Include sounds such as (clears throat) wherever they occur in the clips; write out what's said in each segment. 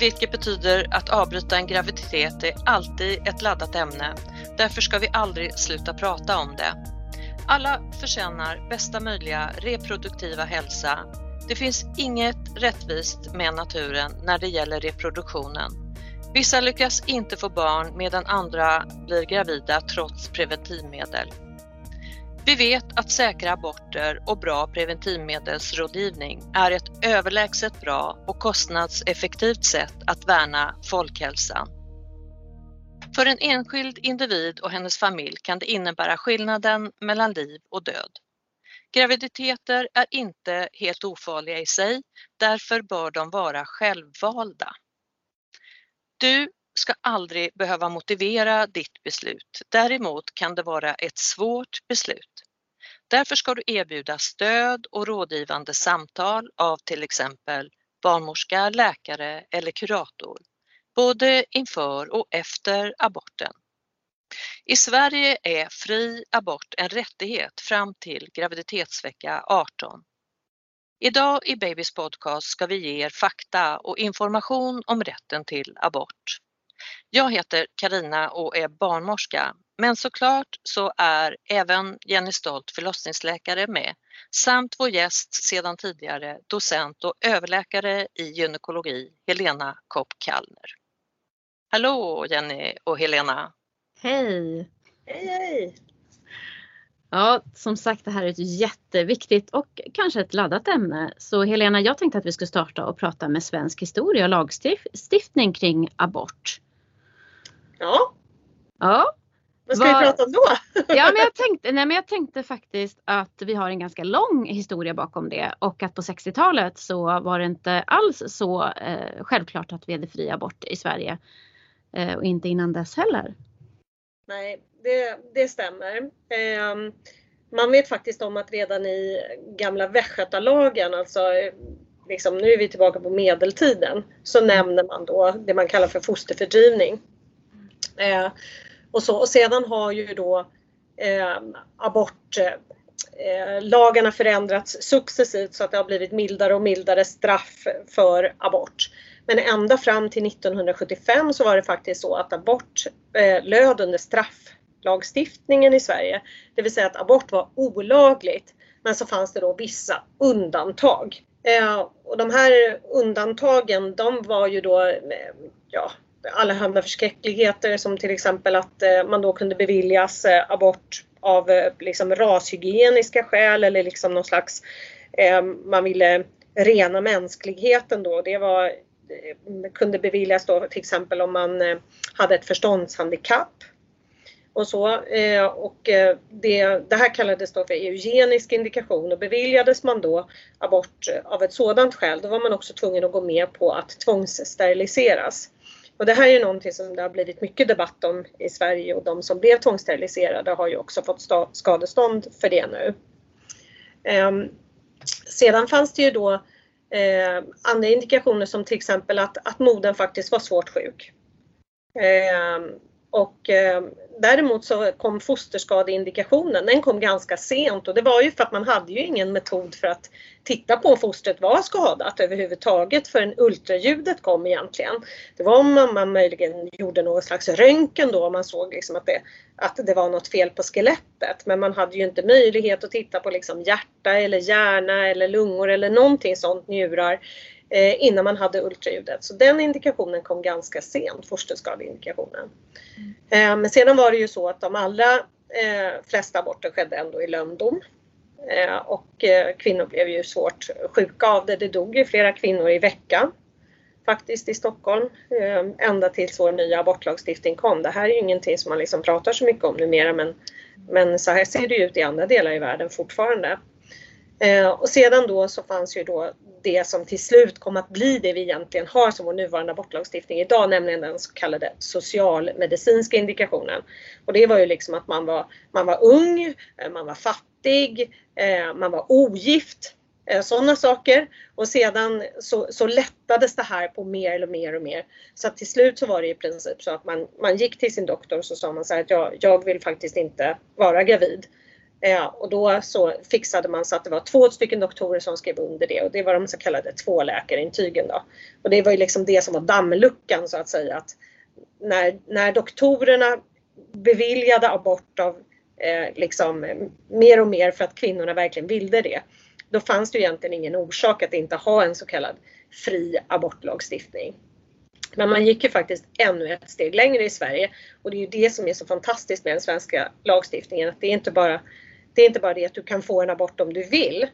vilket betyder att avbryta en graviditet är alltid ett laddat ämne. Därför ska vi aldrig sluta prata om det. Alla förtjänar bästa möjliga reproduktiva hälsa. Det finns inget rättvist med naturen när det gäller reproduktionen. Vissa lyckas inte få barn medan andra blir gravida trots preventivmedel. Vi vet att säkra aborter och bra preventivmedelsrådgivning är ett överlägset bra och kostnadseffektivt sätt att värna folkhälsan. För en enskild individ och hennes familj kan det innebära skillnaden mellan liv och död. Graviditeter är inte helt ofarliga i sig, därför bör de vara självvalda. Du ska aldrig behöva motivera ditt beslut. Däremot kan det vara ett svårt beslut. Därför ska du erbjuda stöd och rådgivande samtal av till exempel barnmorska, läkare eller kurator, både inför och efter aborten. I Sverige är fri abort en rättighet fram till graviditetsvecka 18. Idag i Babys podcast ska vi ge er fakta och information om rätten till abort. Jag heter Karina och är barnmorska, men såklart så är även Jenny Stolt förlossningsläkare med samt vår gäst sedan tidigare, docent och överläkare i gynekologi, Helena Kopp Kallner. Hallå Jenny och Helena! Hej! Hej hej! Ja, som sagt det här är ett jätteviktigt och kanske ett laddat ämne. Så Helena, jag tänkte att vi skulle starta och prata med svensk historia och lagstiftning kring abort. Ja. Ja. Vad ska Var... vi prata om då? (laughs) ja, men jag, (laughs) tänkte, nej, men jag tänkte faktiskt att vi har en ganska lång historia bakom det och att på 60-talet så var det inte alls så eh, självklart att vi hade fri abort i Sverige. Eh, och inte innan dess heller. Nej, det, det stämmer. Eh, man vet faktiskt om att redan i gamla västgötalagen, alltså liksom, nu är vi tillbaka på medeltiden, så nämner man då det man kallar för fosterfördrivning. Eh, och, så. och sedan har ju då eh, abortlagarna eh, eh förändrats successivt så att det har blivit mildare och mildare straff för abort. Men ända fram till 1975 så var det faktiskt så att abort eh, löd under strafflagstiftningen i Sverige. Det vill säga att abort var olagligt. Men så fanns det då vissa undantag. Eh, och de här undantagen de var ju då eh, ja, allehanda förskräckligheter som till exempel att eh, man då kunde beviljas eh, abort av eh, liksom rashygieniska skäl eller liksom någon slags man ville rena mänskligheten då. Det var, kunde beviljas då till exempel om man hade ett förståndshandikapp och så. Och det, det här kallades då för eugenisk indikation och beviljades man då abort av ett sådant skäl då var man också tvungen att gå med på att tvångssteriliseras. Och det här är ju någonting som det har blivit mycket debatt om i Sverige och de som blev tvångssteriliserade har ju också fått skadestånd för det nu. Ehm, sedan fanns det ju då ehm, andra indikationer som till exempel att, att modern faktiskt var svårt sjuk. Ehm, och eh, däremot så kom fosterskadeindikationen, den kom ganska sent och det var ju för att man hade ju ingen metod för att titta på om fostret var skadat överhuvudtaget förrän ultraljudet kom egentligen. Det var om man möjligen gjorde någon slags röntgen då man såg liksom att, det, att det var något fel på skelettet men man hade ju inte möjlighet att titta på liksom hjärta eller hjärna eller lungor eller någonting sånt, njurar eh, innan man hade ultraljudet. Så den indikationen kom ganska sent, fosterskadeindikationen. Mm. Eh, men sedan var det ju så att de allra eh, flesta aborter skedde ändå i lönndom. Eh, och eh, kvinnor blev ju svårt sjuka av det. Det dog ju flera kvinnor i veckan faktiskt i Stockholm eh, ända tills vår nya abortlagstiftning kom. Det här är ju ingenting som man liksom pratar så mycket om numera men, men så här ser det ut i andra delar i världen fortfarande. Eh, och sedan då så fanns ju då det som till slut kom att bli det vi egentligen har som vår nuvarande abortlagstiftning idag, nämligen den så kallade socialmedicinska indikationen. Och det var ju liksom att man var, man var ung, eh, man var fattig, eh, man var ogift, eh, sådana saker. Och sedan så, så lättades det här på mer och mer och mer. Så att till slut så var det i princip så att man, man gick till sin doktor och så sa man så här att jag, jag vill faktiskt inte vara gravid. Eh, och då så fixade man så att det var två stycken doktorer som skrev under det och det var de så kallade tvåläkarintygen då. Och det var ju liksom det som var dammluckan så att säga att när, när doktorerna beviljade abort av eh, liksom mer och mer för att kvinnorna verkligen ville det. Då fanns det egentligen ingen orsak att inte ha en så kallad fri abortlagstiftning. Men man gick ju faktiskt ännu ett steg längre i Sverige och det är ju det som är så fantastiskt med den svenska lagstiftningen. Att det är inte bara det är inte bara det att du kan få en abort om du vill,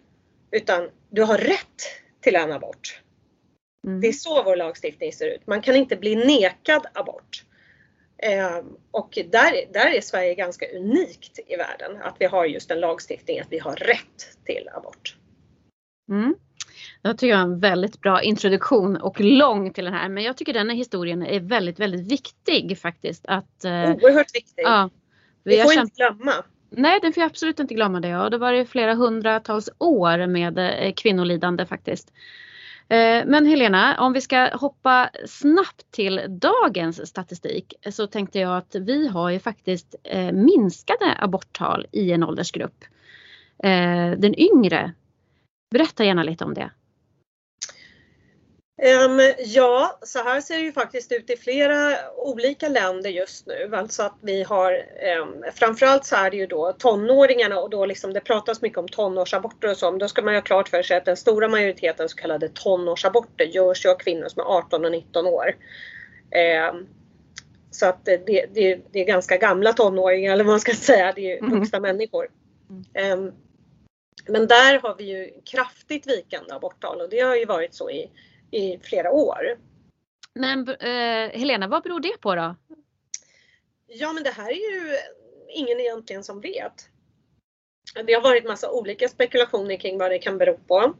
utan du har rätt till en abort. Mm. Det är så vår lagstiftning ser ut. Man kan inte bli nekad abort. Eh, och där, där är Sverige ganska unikt i världen, att vi har just en lagstiftning att vi har rätt till abort. Mm. Det tycker jag är en väldigt bra introduktion och lång till den här. Men jag tycker den här historien är väldigt, väldigt viktig faktiskt. Att, eh, Oerhört viktig. Ja, vi, vi får inte glömma. Nej, den får jag absolut inte glömma det. Och det var det flera hundratals år med eh, kvinnolidande faktiskt. Eh, men Helena, om vi ska hoppa snabbt till dagens statistik så tänkte jag att vi har ju faktiskt eh, minskade aborttal i en åldersgrupp. Den yngre. Berätta gärna lite om det. Ja, så här ser det ju faktiskt ut i flera olika länder just nu. Alltså att vi har, framförallt så är det ju då tonåringarna och då liksom det pratas mycket om tonårsaborter och så. Men då ska man ju ha klart för sig att den stora majoriteten så kallade tonårsaborter görs ju av kvinnor som är 18 och 19 år. Så att det, det, det, är ganska gamla tonåringar eller vad man ska säga, det är mm. vuxna mm. människor. Men där har vi ju kraftigt vikande aborttal och det har ju varit så i i flera år. Men eh, Helena, vad beror det på då? Ja men det här är ju ingen egentligen som vet. Det har varit massa olika spekulationer kring vad det kan bero på.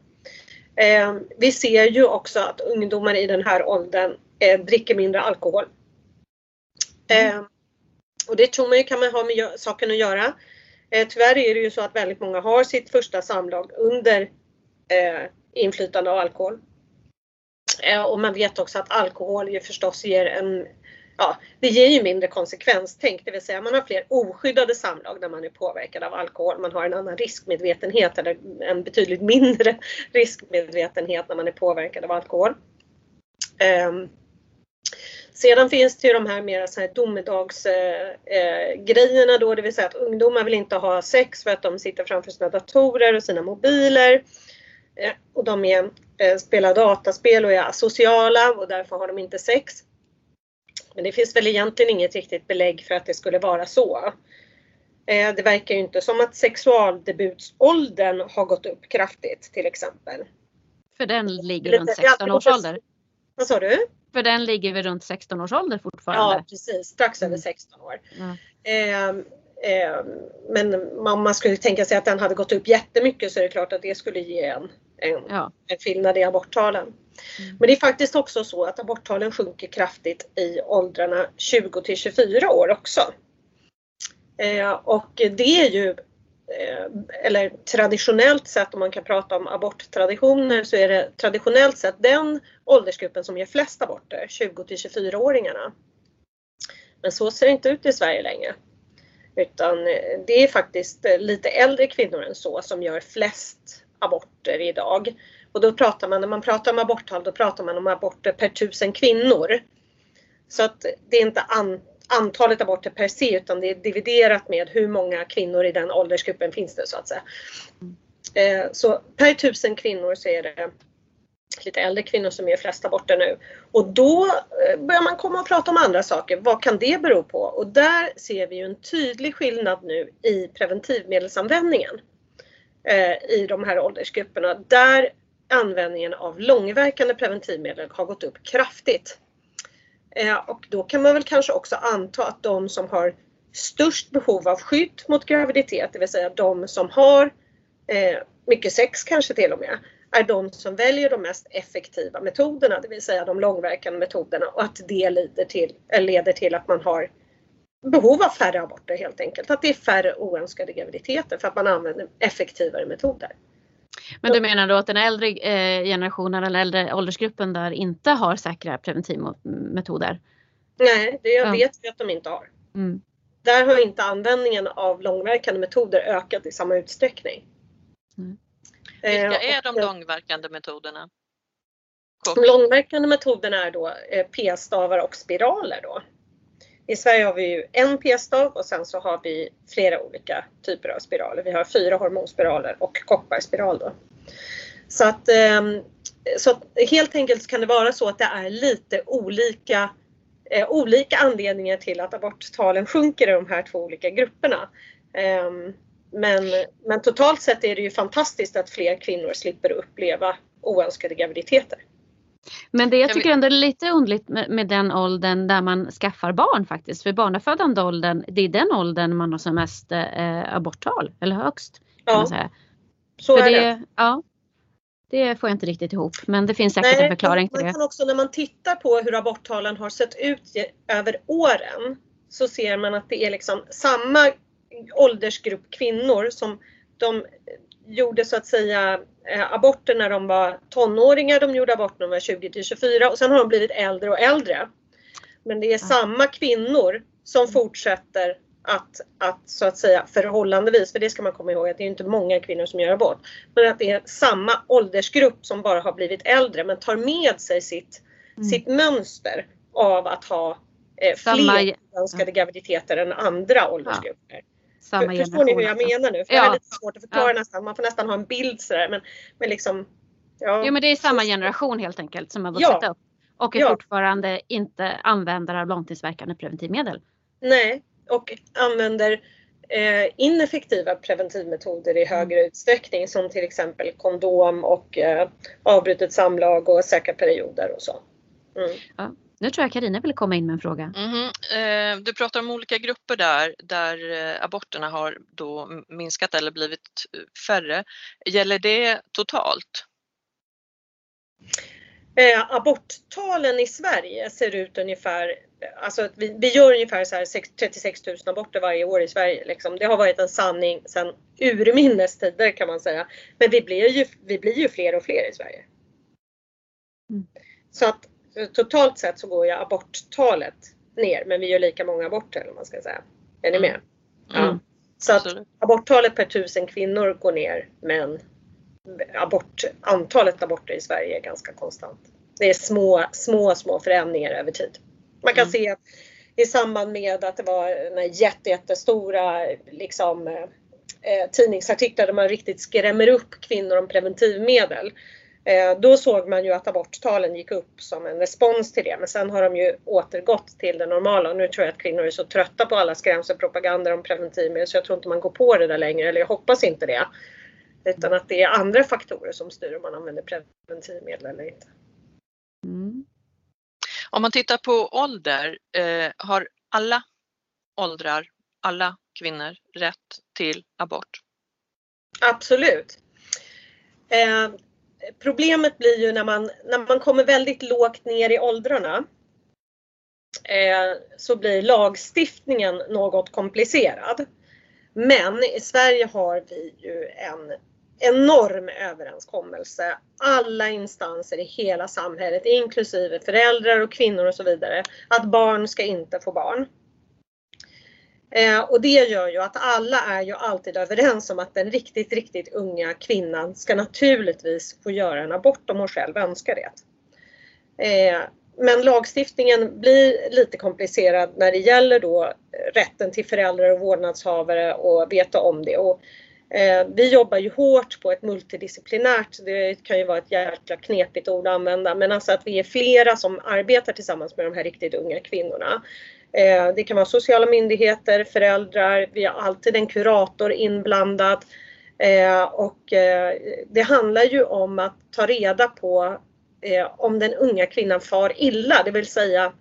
Eh, vi ser ju också att ungdomar i den här åldern eh, dricker mindre alkohol. Mm. Eh, och det tror man ju kan man ha med saken att göra. Eh, tyvärr är det ju så att väldigt många har sitt första samlag under eh, inflytande av alkohol. Eh, och man vet också att alkohol ju förstås ger en Ja, det ger ju mindre konsekvenstänk, det vill säga man har fler oskyddade samlag när man är påverkad av alkohol. Man har en annan riskmedvetenhet eller en betydligt mindre (laughs) riskmedvetenhet när man är påverkad av alkohol. Um, sedan finns det ju de här mera så här domedagsgrejerna eh, eh då, det vill säga att ungdomar vill inte ha sex för att de sitter framför sina datorer och sina mobiler. Eh, och de är, eh, spelar dataspel och är asociala och därför har de inte sex. Men det finns väl egentligen inget riktigt belägg för att det skulle vara så. Eh, det verkar ju inte som att sexualdebutåldern har gått upp kraftigt till exempel. För den ligger runt 16 års ålder. Vad sa du? För den ligger väl runt 16 års ålder fortfarande? Ja precis, strax över 16 år. Ja. Eh, eh, men om man skulle tänka sig att den hade gått upp jättemycket så är det klart att det skulle ge en, en, ja. en skillnad i aborttalen. Mm. Men det är faktiskt också så att aborttalen sjunker kraftigt i åldrarna 20 till 24 år också. Eh, och det är ju eh, eller traditionellt sett om man kan prata om aborttraditioner så är det traditionellt sett den åldersgruppen som gör flest aborter, 20 till 24-åringarna. Men så ser det inte ut i Sverige längre. Utan eh, det är faktiskt lite äldre kvinnor än så som gör flest aborter idag. Och då pratar man, när man pratar om aborttal, då pratar man om aborter per tusen kvinnor. Så att det är inte an, antalet aborter per se utan det är dividerat med hur många kvinnor i den åldersgruppen finns det så att säga. Eh, så per tusen kvinnor så är det lite äldre kvinnor som gör flest aborter nu. Och då eh, börjar man komma och prata om andra saker. Vad kan det bero på? Och där ser vi ju en tydlig skillnad nu i preventivmedelsanvändningen Eh, i de här åldersgrupperna. Där användningen av långverkande preventivmedel har gått upp kraftigt. Eh, och då kan man väl kanske också anta att de som har störst behov av skydd mot graviditet, det vill säga de som har eh, mycket sex kanske till och med, är de som väljer de mest effektiva metoderna, det vill säga de långverkande metoderna och att det leder till, eh, leder till att man har behov av färre aborter helt enkelt. Att det är färre oönskade graviditeter för att man använder effektivare metoder. Men du menar då att den äldre eh, generationen eller äldre åldersgruppen där inte har säkra preventivmetoder? Nej, det jag vet vi att de inte har. Mm. Där har inte användningen av långverkande metoder ökat i samma utsträckning. Mm. Vilka är de långverkande metoderna? De långverkande metoderna är då eh, p-stavar och spiraler. Då. I Sverige har vi ju en p-stav och sen så har vi flera olika typer av spiraler. Vi har fyra hormonspiraler och kopparspiral. Då. Så att, ehm, så att helt enkelt kan det vara så att det är lite olika, eh, olika anledningar till att aborttalen sjunker i de här två olika grupperna. Ehm, men, men totalt sett är det ju fantastiskt att fler kvinnor slipper uppleva oönskade graviditeter. Men det jag tycker ändå är lite underligt med, med, den åldern där man skaffar barn faktiskt. För barnafödande åldern, det är den åldern man har som mest eh, aborttal, eller högst. Ja, så För är det. det. Ja, det får jag inte riktigt ihop men det finns säkert Nej, en förklaring till det. Man kan också när man tittar på hur aborttalen har sett ut över åren så ser man att det är liksom samma åldersgrupp kvinnor som de gjorde så att säga aborter när de var tonåringar, de gjorde abort när de var 20 till 24 och sen har de blivit äldre och äldre. Men det är samma kvinnor som fortsätter att, att så att säga förhållandevis, för det ska man komma ihåg att det är inte många kvinnor som gör abort, men att det är samma åldersgrupp som bara har blivit äldre men tar med sig sitt, mm. sitt mönster av att ha eh, fler önskade graviditeter än andra åldersgrupper. Ja samma För, Förstår ni hur jag menar nu? För ja. Det är lite svårt att förklara ja. nästan. Man får nästan ha en bild sådär. Men, men liksom, ja. Jo men det är samma generation helt enkelt som har vuxit ja. upp. Och är ja. fortfarande inte användare av långtidsverkande preventivmedel. Nej, och använder eh, ineffektiva preventivmetoder i högre mm. utsträckning som till exempel kondom och eh, avbrutet samlag och säkra perioder och så. Mm. Ja. Nu tror jag Karina vill komma in med en fråga. Mm -hmm. du pratar om olika grupper där, där eh, aborterna har då minskat eller blivit eh, färre. Gäller det totalt? Eh, aborttalen i Sverige ser ut ungefär, alltså vi, vi gör ungefär så här 36 000 aborter varje år i Sverige. Liksom. Det har varit en sanning sedan urminnes tider kan man säga. Men vi blir ju, vi blir ju fler och fler i Sverige. Mm. Så att totalt sett så går ju aborttalet ner men vi gör lika många aborter om man ska säga. Är ni med? Mm. Ja. Så att aborttalet per tusen kvinnor går ner men abort, antalet aborter i Sverige är ganska konstant. Det är små, små, små förändringar över tid. Man kan mm. se att i samband med att det var den jätte, jättestora liksom, eh, tidningsartiklar där man riktigt skrämmer upp kvinnor om preventivmedel då såg man ju att aborttalen gick upp som en respons till det men sen har de ju återgått till det normala nu tror jag att kvinnor är så trötta på alla skrämselpropaganda om preventivmedel så jag tror inte man går på det där längre eller jag hoppas inte det. Utan att det är andra faktorer som styr om man använder preventivmedel eller inte. Mm. Om man tittar på ålder, eh, har alla åldrar, alla kvinnor rätt till abort? Absolut. Eh, problemet blir ju när man, när man kommer väldigt lågt ner i åldrarna eh, så blir lagstiftningen något komplicerad. Men i Sverige har vi ju en enorm överenskommelse. Alla instanser i hela samhället, inklusive föräldrar och kvinnor och så vidare, att barn ska inte få barn. Eh, och det gör ju att alla är ju alltid överens om att den riktigt, riktigt unga kvinnan ska naturligtvis få göra en abort om hon själv önskar det. Eh, men lagstiftningen blir lite komplicerad när det gäller då rätten till föräldrar och vårdnadshavare och veta om det. Och, eh, vi jobbar ju hårt på ett multidisciplinärt, det kan ju vara ett jäkla knepigt ord att använda, men alltså att vi är flera som arbetar tillsammans med de här riktigt unga kvinnorna. Eh, det kan vara sociala myndigheter, föräldrar, vi har alltid en kurator inblandad. Eh, och eh, det handlar ju om att ta reda på om den unga kvinnan far illa, det vill säga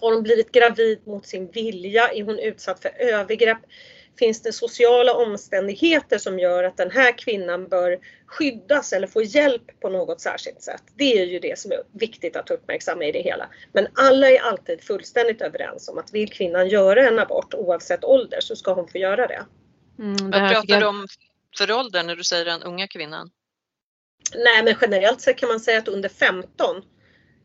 har hon blivit gravid mot sin vilja? Är hon utsatt för övergrepp? Finns det sociala omständigheter som gör att den här kvinnan bör skyddas eller få hjälp på något särskilt sätt? Det är ju det som är viktigt att uppmärksamma i det hela. Men alla är alltid fullständigt överens om att vill kvinnan göra en abort oavsett ålder så ska hon få göra det. Mm, Vad pratar du om för ålder när du säger den unga kvinnan? Nej men generellt sett kan man säga att under 15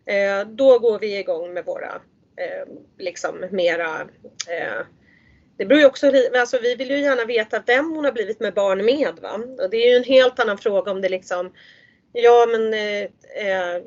eh, då går vi igång med våra eh, liksom mera eh, det beror ju också, alltså vi vill ju gärna veta vem hon har blivit med barn med. Va? Och det är ju en helt annan fråga om det liksom, ja men eh, eh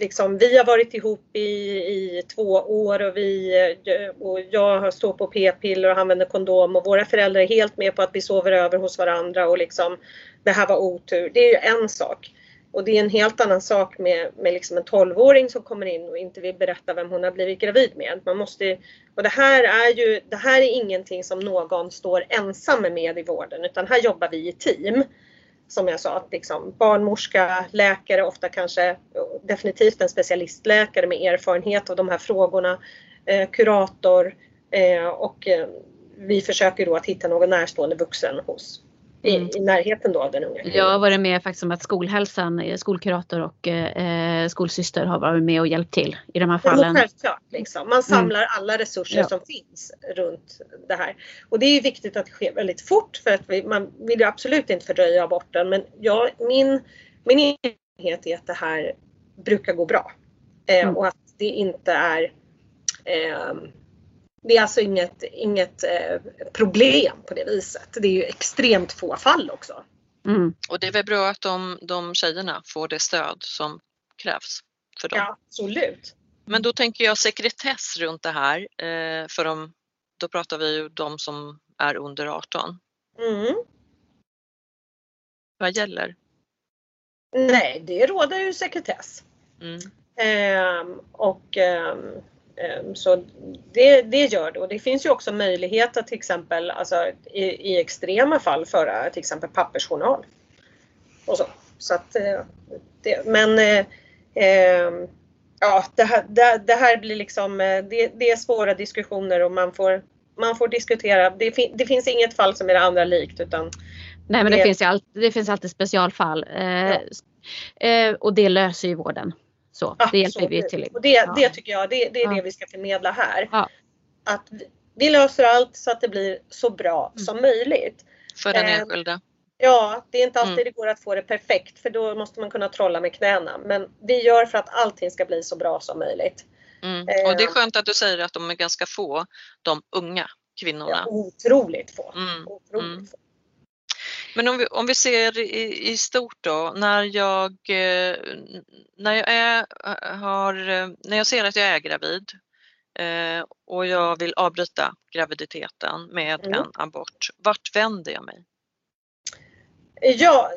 liksom, vi har varit ihop i, i två år och, vi, eh, och jag står på p-piller och använder kondom och våra föräldrar är helt med på att vi sover över hos varandra och liksom det här var otur. Det är ju en sak. Och det är en helt annan sak med, med liksom en 12-åring som kommer in och inte vill berätta vem hon har blivit gravid med. Man måste, och det här är ju, det här är ingenting som någon står ensam med i vården utan här jobbar vi i team. Som jag sa, liksom barnmorska, läkare, ofta kanske definitivt en specialistläkare med erfarenhet av de här frågorna, eh, kurator eh, och eh, vi försöker då att hitta någon närstående vuxen hos i, mm. i närheten då av den unga Jag har varit med faktiskt om att skolhälsan, eh, skolkurator och eh, skolsyster har varit med och hjälpt till i de här fallen. Ja, självklart, liksom. Man samlar mm. alla resurser ja. som finns runt det här. Och det är viktigt att det sker väldigt fort för att vi, man vill ju absolut inte fördröja aborten men jag, min, min erfarenhet är att det här brukar gå bra. Eh, mm. Och att det inte är eh, det är alltså inget, inget eh, problem på det viset. Det är ju extremt få fall också. Mm. Och det är väl bra att de, de tjejerna får det stöd som krävs för dem. Ja, absolut. Men då tänker jag sekretess runt det här. Eh, för de, då pratar vi ju de som är under 18. Mm. Vad gäller? Nej, det råder ju sekretess. Mm. Eh, och eh, Ehm, så det, det gör det och det finns ju också möjlighet att till exempel alltså, i, i extrema fall föra till exempel pappersjournal. Och så. så att, eh, det, men eh, ehm, ja, det här, det, det, här blir liksom eh, det, det, är svåra diskussioner och man får, man får diskutera. Det, fin, det finns inget fall som är det andra likt utan Nej men det, finns, ju alltid, det finns alltid specialfall eh, ja. och det löser ju vården. Så det hjälper vi till. Och det, ja. det tycker jag, det, det är ja. det vi ska förmedla här. Ja. Att vi, vi, löser allt så att det blir så bra mm. som möjligt. För den eh, enskilda. Ja, det är inte alltid mm. det går att få det perfekt för då måste man kunna trolla med knäna. Men vi gör för att allting ska bli så bra som möjligt. Mm. Och det är eh. skönt att du säger att de är ganska få, de unga kvinnorna. Ja, otroligt få. Mm. Otroligt mm. få. Men om vi, om vi ser i, i stort då, när jag, eh, när, jag är, har, när jag ser att jag är gravid eh, och jag vill avbryta graviditeten med mm. en abort, vart vänder jag mig? Ja,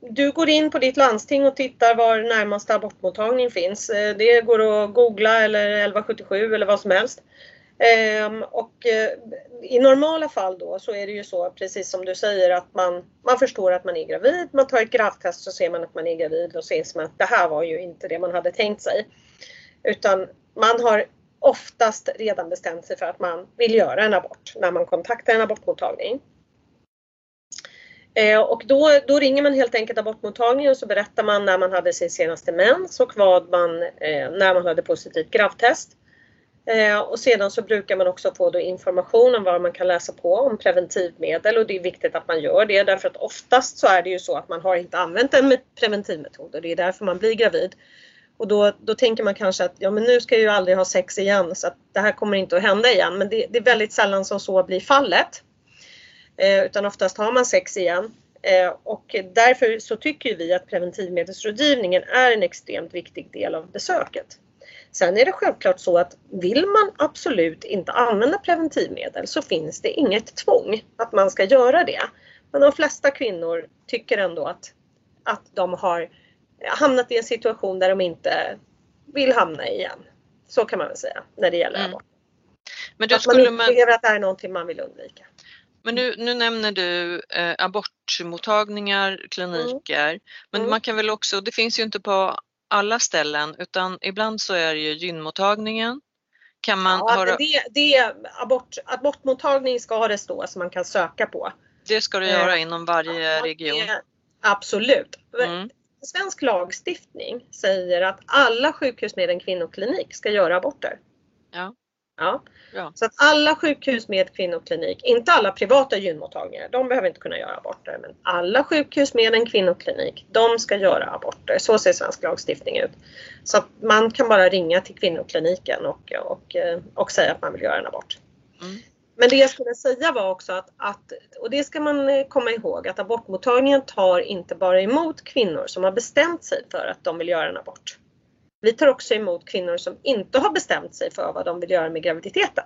du går in på ditt landsting och tittar var närmaste abortmottagning finns. Eh, det går att googla eller 1177 eller vad som helst. Ehm, och eh, i normala fall då så är det ju så precis som du säger att man, man förstår att man är gravid. Man tar ett gravtest så ser man att man är gravid och så inser man att det här var ju inte det man hade tänkt sig. Utan man har oftast redan bestämt sig för att man vill göra en abort när man kontaktar en abortmottagning. Ehm, och då, då ringer man helt enkelt abortmottagningen och så berättar man när man hade sin senaste mens och vad man, eh, när man hade positivt gravtest. Eh, och sedan så brukar man också få då information om vad man kan läsa på om preventivmedel och det är viktigt att man gör det därför att oftast så är det ju så att man har inte använt en preventivmetod och det är därför man blir gravid. Och då, då tänker man kanske att ja men nu ska jag ju aldrig ha sex igen så att det här kommer inte att hända igen men det, det är väldigt sällan som så blir fallet. Eh, utan oftast har man sex igen. Eh, och därför så tycker vi att preventivmedelsrådgivningen är en extremt viktig del av besöket. Sen är det självklart så att vill man absolut inte använda preventivmedel så finns det inget tvång att man ska göra det. Men de flesta kvinnor tycker ändå att, att de har hamnat i en situation där de inte vill hamna i igen. Så kan man väl säga när det gäller mm. abort. Men att man upplever att det är någonting man vill undvika. Men nu, nu nämner du eh, abortmottagningar, kliniker, mm. men mm. man kan väl också, det finns ju inte på alla ställen utan ibland så är det ju gynmottagningen. Kan man ja, höra... det, det, abort, abortmottagning ska det stå som man kan söka på. Det ska du göra eh, inom varje ja, region? Det, absolut. Mm. Svensk lagstiftning säger att alla sjukhus med en kvinnoklinik ska göra aborter. Ja. Ja. ja. Så att alla sjukhus med kvinnoklinik, inte alla privata gynmottagningar, de behöver inte kunna göra aborter, men alla sjukhus med en kvinnoklinik, de ska göra aborter. Så ser svensk lagstiftning ut. Så att man kan bara ringa till kvinnokliniken och, och, och säga att man vill göra en abort. Mm. Men det jag skulle säga var också att, att, och det ska man komma ihåg, att abortmottagningen tar inte bara emot kvinnor som har bestämt sig för att de vill göra en abort. Vi tar också emot kvinnor som inte har bestämt sig för vad de vill göra med graviditeten.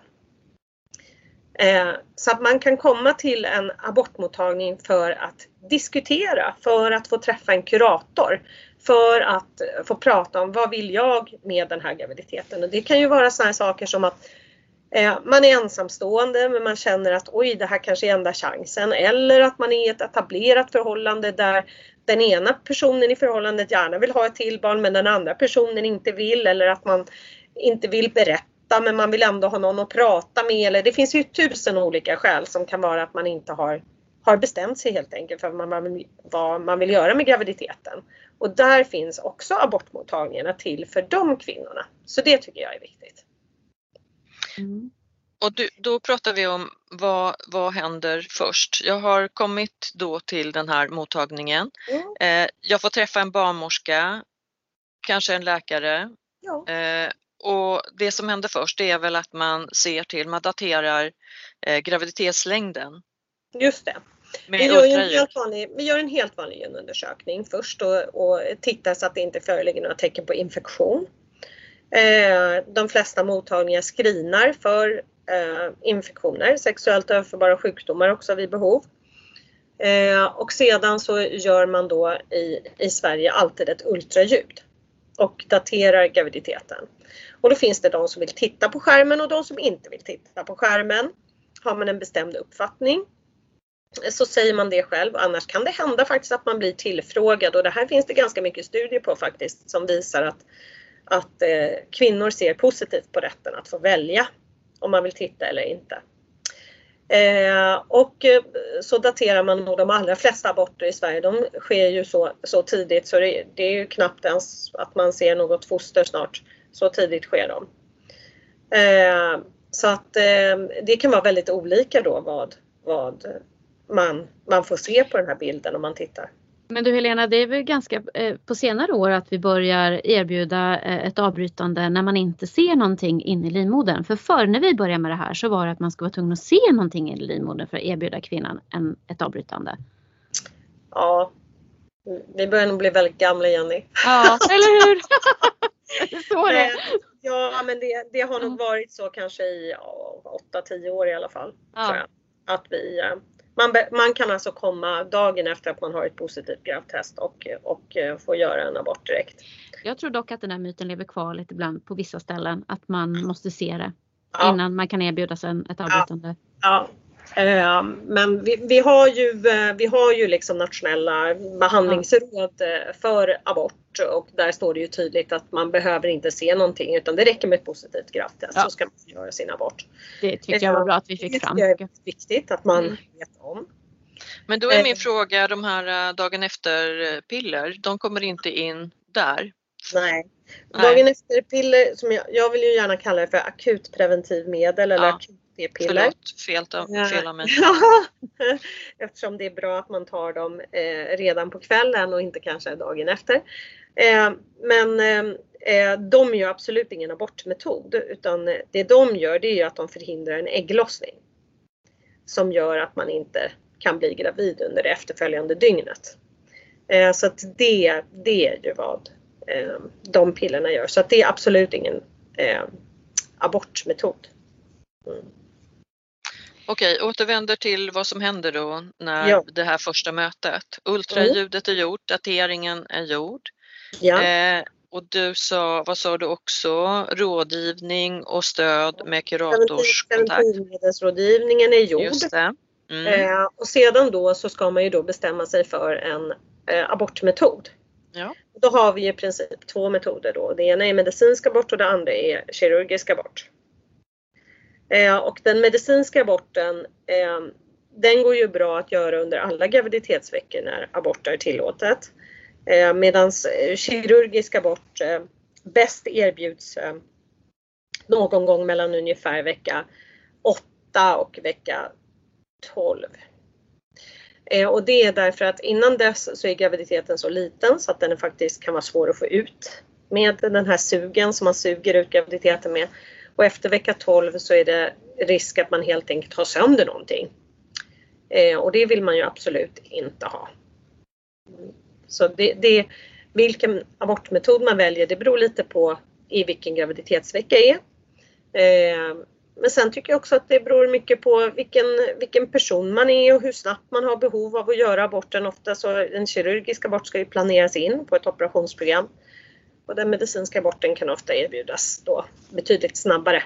Eh, så att man kan komma till en abortmottagning för att diskutera, för att få träffa en kurator, för att få prata om vad vill jag med den här graviditeten. Och det kan ju vara sådana saker som att eh, man är ensamstående men man känner att oj det här kanske är enda chansen. Eller att man är i ett etablerat förhållande där den ena personen i förhållandet gärna vill ha ett till barn men den andra personen inte vill eller att man inte vill berätta men man vill ändå ha någon att prata med. Eller det finns ju tusen olika skäl som kan vara att man inte har, har bestämt sig helt enkelt för vad man, vad man vill göra med graviditeten. Och där finns också abortmottagningarna till för de kvinnorna. Så det tycker jag är viktigt. Mm. Och du, då pratar vi om vad, vad händer först? Jag har kommit då till den här mottagningen. Mm. Eh, jag får träffa en barnmorska, kanske en läkare. Ja. Eh, och det som händer först är väl att man ser till, man daterar eh, graviditetslängden. Just det. Vi gör, en helt vanlig, vi gör en helt vanlig genundersökning först och, och tittar så att det inte föreligger några tecken på infektion. Eh, de flesta mottagningar screenar för Eh, infektioner, sexuellt överförbara sjukdomar också vid behov. Eh, och sedan så gör man då i, i Sverige alltid ett ultraljud och daterar graviditeten. Och då finns det de som vill titta på skärmen och de som inte vill titta på skärmen. Har man en bestämd uppfattning så säger man det själv. Annars kan det hända faktiskt att man blir tillfrågad och det här finns det ganska mycket studier på faktiskt som visar att, att eh, kvinnor ser positivt på rätten att få välja om man vill titta eller inte. Eh, och eh, så daterar man nog de allra flesta aborter i Sverige. De sker ju så, så tidigt så det, det, är ju knappt ens att man ser något foster snart. Så tidigt sker de. Eh, så att eh, det kan vara väldigt olika då vad, vad man, man får se på den här bilden om man tittar. Men du Helena, det är väl ganska eh, på senare år att vi börjar erbjuda eh, ett avbrytande när man inte ser någonting inne i livmodern. För förr när vi började med det här så var det att man skulle vara tvungen att se någonting i livmodern för att erbjuda kvinnan en, ett avbrytande. Ja, vi börjar nog bli väldigt gamla Jenny. Ja, eller hur? så (laughs) det. Ja, men det, det har nog varit så kanske i 8-10 år i alla fall. Ja. Att vi, man, man kan alltså komma dagen efter att man har ett positivt gravtest och, och eh, få göra en abort direkt. Jag tror dock att den här myten lever kvar lite ibland på vissa ställen, att man måste se det ja. innan man kan erbjudas en, ett avbrytande. Ja. ja. Eh, men vi, vi, har ju, eh, vi har ju liksom nationella behandlingsråd för abort och där står det ju tydligt att man behöver inte se någonting utan det räcker med ett positivt gravtest ja. så ska man göra sin abort. Det tycker jag var bra att vi fick fram. Det är viktigt att man mm. vet om. Men då är min fråga, de här dagen efter-piller, de kommer inte in där? Nej. Dagen efter-piller, som jag, jag, vill ju gärna kalla det för akutpreventivmedel eller ja. akut p-piller. Förlåt, fel, fel av mig. (laughs) Eftersom det är bra att man tar dem eh, redan på kvällen och inte kanske dagen efter. Eh, men eh, de är ju absolut ingen abortmetod utan det de gör det är att de förhindrar en ägglossning. Som gör att man inte kan bli gravid under det efterföljande dygnet. Eh, så att det, det är ju vad eh, de pillerna gör. Så att det är absolut ingen eh, abortmetod. Mm. Okej, återvänder till vad som händer då när ja. det här första mötet. Ultraljudet är gjort, dateringen är gjord. Ja. Eh, och du sa, vad sa du också, rådgivning och stöd med kuratorskontakt? Preventivmedelsrådgivningen är gjord. Just det. Mm. Eh, och sedan då så ska man ju då bestämma sig för en eh, abortmetod. Ja. Då har vi i princip två metoder då. Det ena är medicinsk abort och det andra är kirurgisk abort. Eh, och den medicinska aborten, eh, den går ju bra att göra under alla graviditetsveckor när abort är tillåtet. Eh, Medan eh, kirurgisk abort eh, bäst erbjuds eh, någon gång mellan ungefär vecka 8 och vecka 12. Och det är därför att innan dess så är graviditeten så liten så att den faktiskt kan vara svår att få ut med den här sugen som man suger ut graviditeten med. Och efter vecka 12 så är det risk att man helt enkelt har sönder någonting. Eh, och det vill man ju absolut inte ha. Så det, det, vilken abortmetod man väljer det beror lite på i vilken graviditetsvecka är. Eh, men sen tycker jag också att det beror mycket på vilken, vilken person man är och hur snabbt man har behov av att göra aborten. Ofta så en kirurgisk abort ska ju planeras in på ett operationsprogram. Och den medicinska aborten kan ofta erbjudas då betydligt snabbare.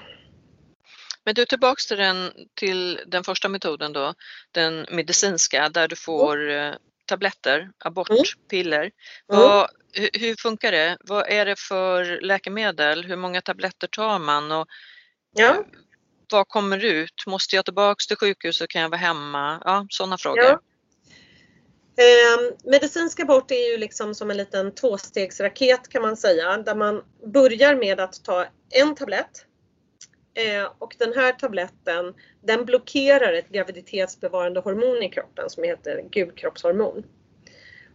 Men du tillbaks till den, till den första metoden då, den medicinska där du får mm. tabletter, abortpiller. Mm. Vad, hur, hur, funkar det? Vad är det för läkemedel? Hur många tabletter tar man? Och ja. Vad kommer ut? Måste jag tillbaks till sjukhuset? Kan jag vara hemma? Ja, sådana frågor. Ja. Eh, medicinsk abort är ju liksom som en liten tvåstegsraket kan man säga där man börjar med att ta en tablett eh, och den här tabletten den blockerar ett graviditetsbevarande hormon i kroppen som heter gulkroppshormon.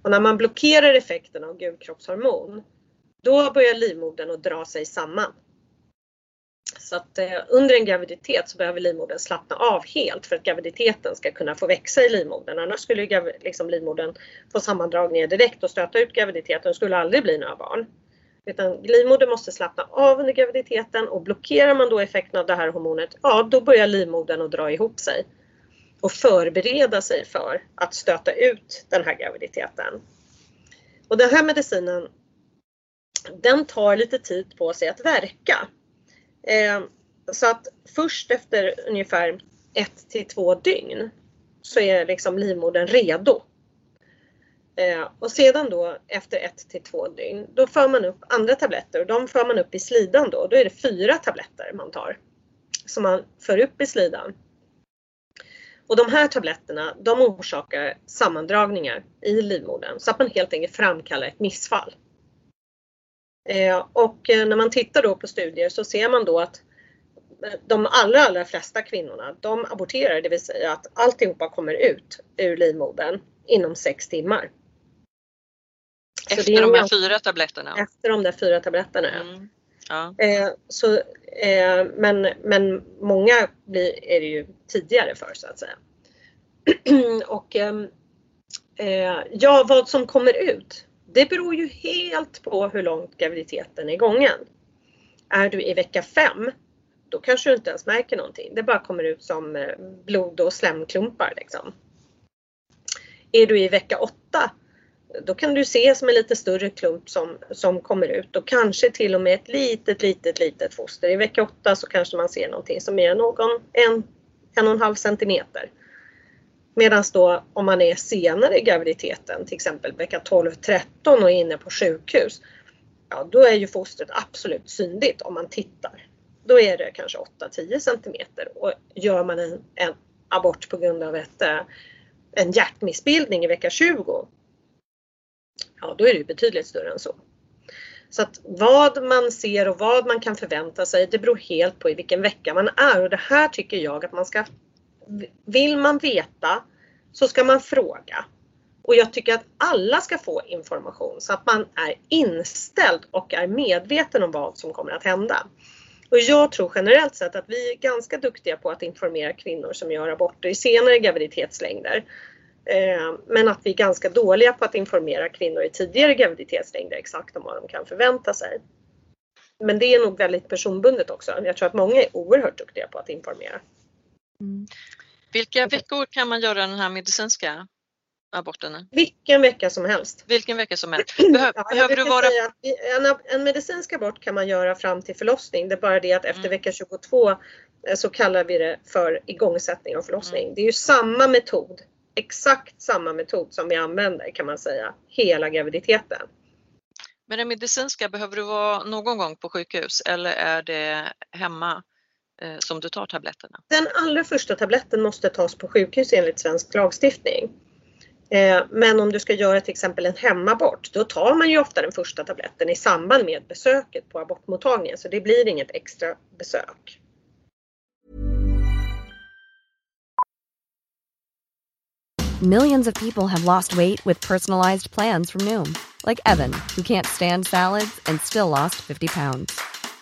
Och när man blockerar effekten av gulkroppshormon då börjar livmodern att dra sig samman. Så att eh, under en graviditet så behöver livmodern slappna av helt för att graviditeten ska kunna få växa i livmodern. Annars skulle ju liksom livmodern få sammandragningar direkt och stöta ut graviditeten och skulle aldrig bli några barn. Utan livmodern måste slappna av under graviditeten och blockerar man då effekten av det här hormonet, ja då börjar livmodern att dra ihop sig och förbereda sig för att stöta ut den här graviditeten. Och den här medicinen den tar lite tid på sig att verka. Eh, så att först efter ungefär ett till två dygn så är liksom livmodern redo. Eh, och sedan då efter ett till två dygn, då för man upp andra tabletter och de för man upp i slidan då. Då är det fyra tabletter man tar som man för upp i slidan. Och de här tabletterna, de orsakar sammandragningar i livmodern så att man helt enkelt framkallar ett missfall. Eh, och eh, när man tittar då på studier så ser man då att de allra, allra flesta kvinnorna de aborterar, det vill säga att alltihopa kommer ut ur livmodern inom sex timmar. Efter de här fyra tabletterna? Efter de där fyra tabletterna. Mm. Ja. Eh, så, eh, men, men många blir, är det ju tidigare för så att säga. (clears throat) och ehm, eh, ja, vad som kommer ut det beror ju helt på hur långt graviditeten är gången. Är du i vecka 5 då kanske du inte ens märker någonting. Det bara kommer ut som eh, blod och slemklumpar. Liksom. är du i vecka 8 då kan du se som en lite större klump som, som kommer ut och kanske till och med ett litet, litet, litet foster. I vecka 8 så kanske man ser någonting som är någon, en, en och en halv centimeter. Medan då om man är senare i graviditeten, till exempel vecka 12-13 och är inne på sjukhus, ja då är ju fostret absolut synligt om man tittar. Då är det kanske 8-10 cm och gör man en, en abort på grund av ett, eh, en hjärtmissbildning i vecka 20, ja då är det betydligt större än så. Så att vad man ser och vad man kan förvänta sig, det beror helt på i vilken vecka man är och det här tycker jag att man ska vill man veta så ska man fråga. Och jag tycker att alla ska få information så att man är inställd och är medveten om vad som kommer att hända. Och jag tror generellt sett att vi är ganska duktiga på att informera kvinnor som gör aborter i senare graviditetslängder. Eh, men att vi är ganska dåliga på att informera kvinnor i tidigare graviditetslängder exakt om vad de kan förvänta sig. Men det är nog väldigt personbundet också. Jag tror att många är oerhört duktiga på att informera. Mm. Vilka veckor kan man göra den här medicinska aborten? Vilken vecka som helst. Vilken vecka som helst. (clears throat) Behöv, ja, behöver du vara... En, en, medicinsk abort kan man göra fram till förlossning. Det är bara det att efter mm. vecka 22 eh, så kallar vi det för igångsättning av förlossning. Mm. Det är ju samma metod, exakt samma metod som vi använder kan man säga, hela graviditeten. Men den medicinska, behöver du vara någon gång på sjukhus eller är det hemma? Eh, som du tar tabletterna? Den allra första tabletten måste tas på sjukhus enligt svensk lagstiftning. Eh, men om du ska göra till exempel en hemabort, då tar man ju ofta den första tabletten i samband med besöket på abortmottagningen, så det blir inget extra besök. Millions of people have lost weight with personalized plans from Noom. Like Evan, who can't stand salads and still lost 50 pounds.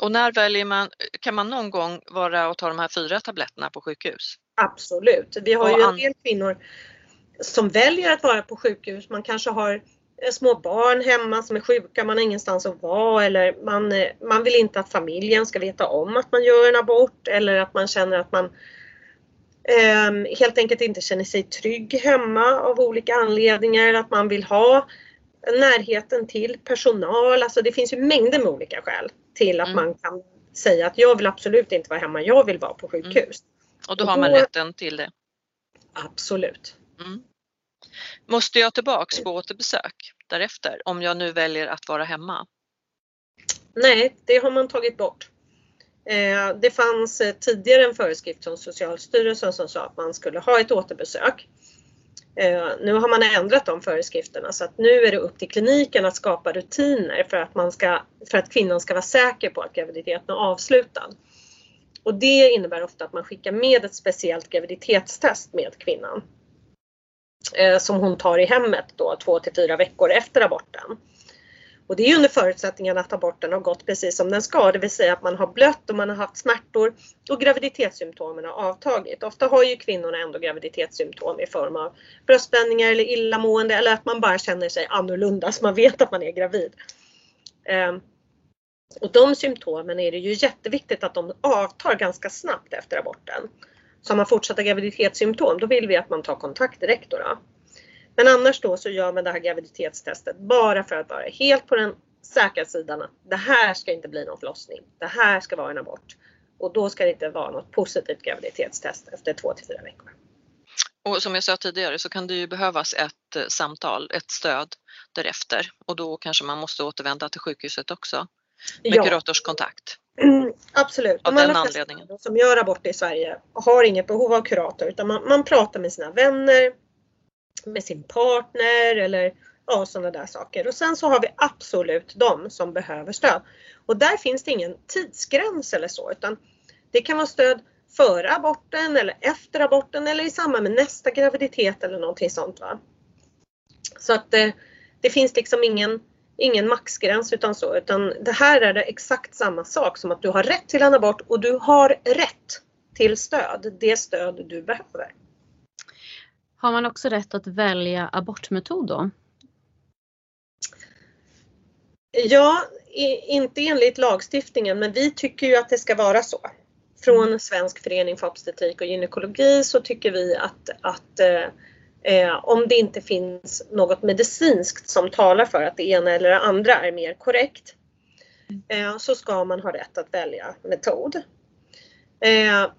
Och när väljer man, kan man någon gång vara och ta de här fyra tabletterna på sjukhus? Absolut. Vi har ju en del kvinnor som väljer att vara på sjukhus. Man kanske har eh, små barn hemma som är sjuka, man har ingenstans att vara eller man, eh, man vill inte att familjen ska veta om att man gör en abort eller att man känner att man eh, helt enkelt inte känner sig trygg hemma av olika anledningar. Att man vill ha närheten till personal. Alltså det finns ju mängder med olika skäl till att mm. man kan säga att jag vill absolut inte vara hemma, jag vill vara på mm. sjukhus. Mm. Och då har man rätten till det? Absolut. Mm. Måste jag tillbaks på återbesök därefter om jag nu väljer att vara hemma? Nej, det har man tagit bort. Eh, det fanns eh, tidigare en föreskrift från Socialstyrelsen som sa att man skulle ha ett återbesök. Eh, nu har man ändrat de föreskrifterna så att nu är det upp till kliniken att skapa rutiner för att, man ska, för att kvinnan ska vara säker på att graviditeten är avslutad. Och det innebär ofta att man skickar med ett speciellt graviditetstest med kvinnan. Eh, som hon tar i hemmet då två till fyra veckor efter aborten. Och det är under förutsättningen att aborten har gått precis som den ska, det vill säga att man har blött och man har haft smärtor och graviditetssymptomen har avtagit. Ofta har ju kvinnorna ändå graviditetssymptom i form av bröstspänningar eller illamående eller att man bara känner sig annorlunda så man vet att man är gravid. Ehm, och de symptomen är det ju jätteviktigt att de avtar ganska snabbt efter aborten. Så har man fortsatta graviditetssymptom då vill vi att man tar kontakt direkt. Då, då. Men annars då så gör man det här graviditetstestet bara för att vara helt på den säkra sidan att det här ska inte bli någon förlossning. Det här ska vara en abort. Och då ska det inte vara något positivt graviditetstest efter två till fyra veckor. Och som jag sa tidigare så kan det ju behövas ett eh, samtal, ett stöd därefter och då kanske man måste återvända till sjukhuset också med Ja. kuratorskontakt. Mm, absolut. Av De den anledningen. som gör abort i Sverige har inget behov av kurator utan man, man pratar med sina vänner, med sin partner eller ja, sådana där saker. Och sen så har vi absolut de som behöver stöd. Och där finns det ingen tidsgräns eller så utan det kan vara stöd före aborten eller efter aborten eller i samband med nästa graviditet eller någonting sånt. Va? Så att det, det finns liksom ingen, ingen maxgräns utan så utan det här är det exakt samma sak som att du har rätt till en abort och du har rätt till stöd, det stöd du behöver. Har man också rätt att välja abortmetod då? Ja, inte enligt lagstiftningen men vi tycker ju att det ska vara så. Från Svensk förening för obstetrik och gynekologi så tycker vi att, att eh, eh, om det inte finns något medicinskt som talar för att det ena eller det andra är mer korrekt eh, så ska man ha rätt att välja metod. Eh,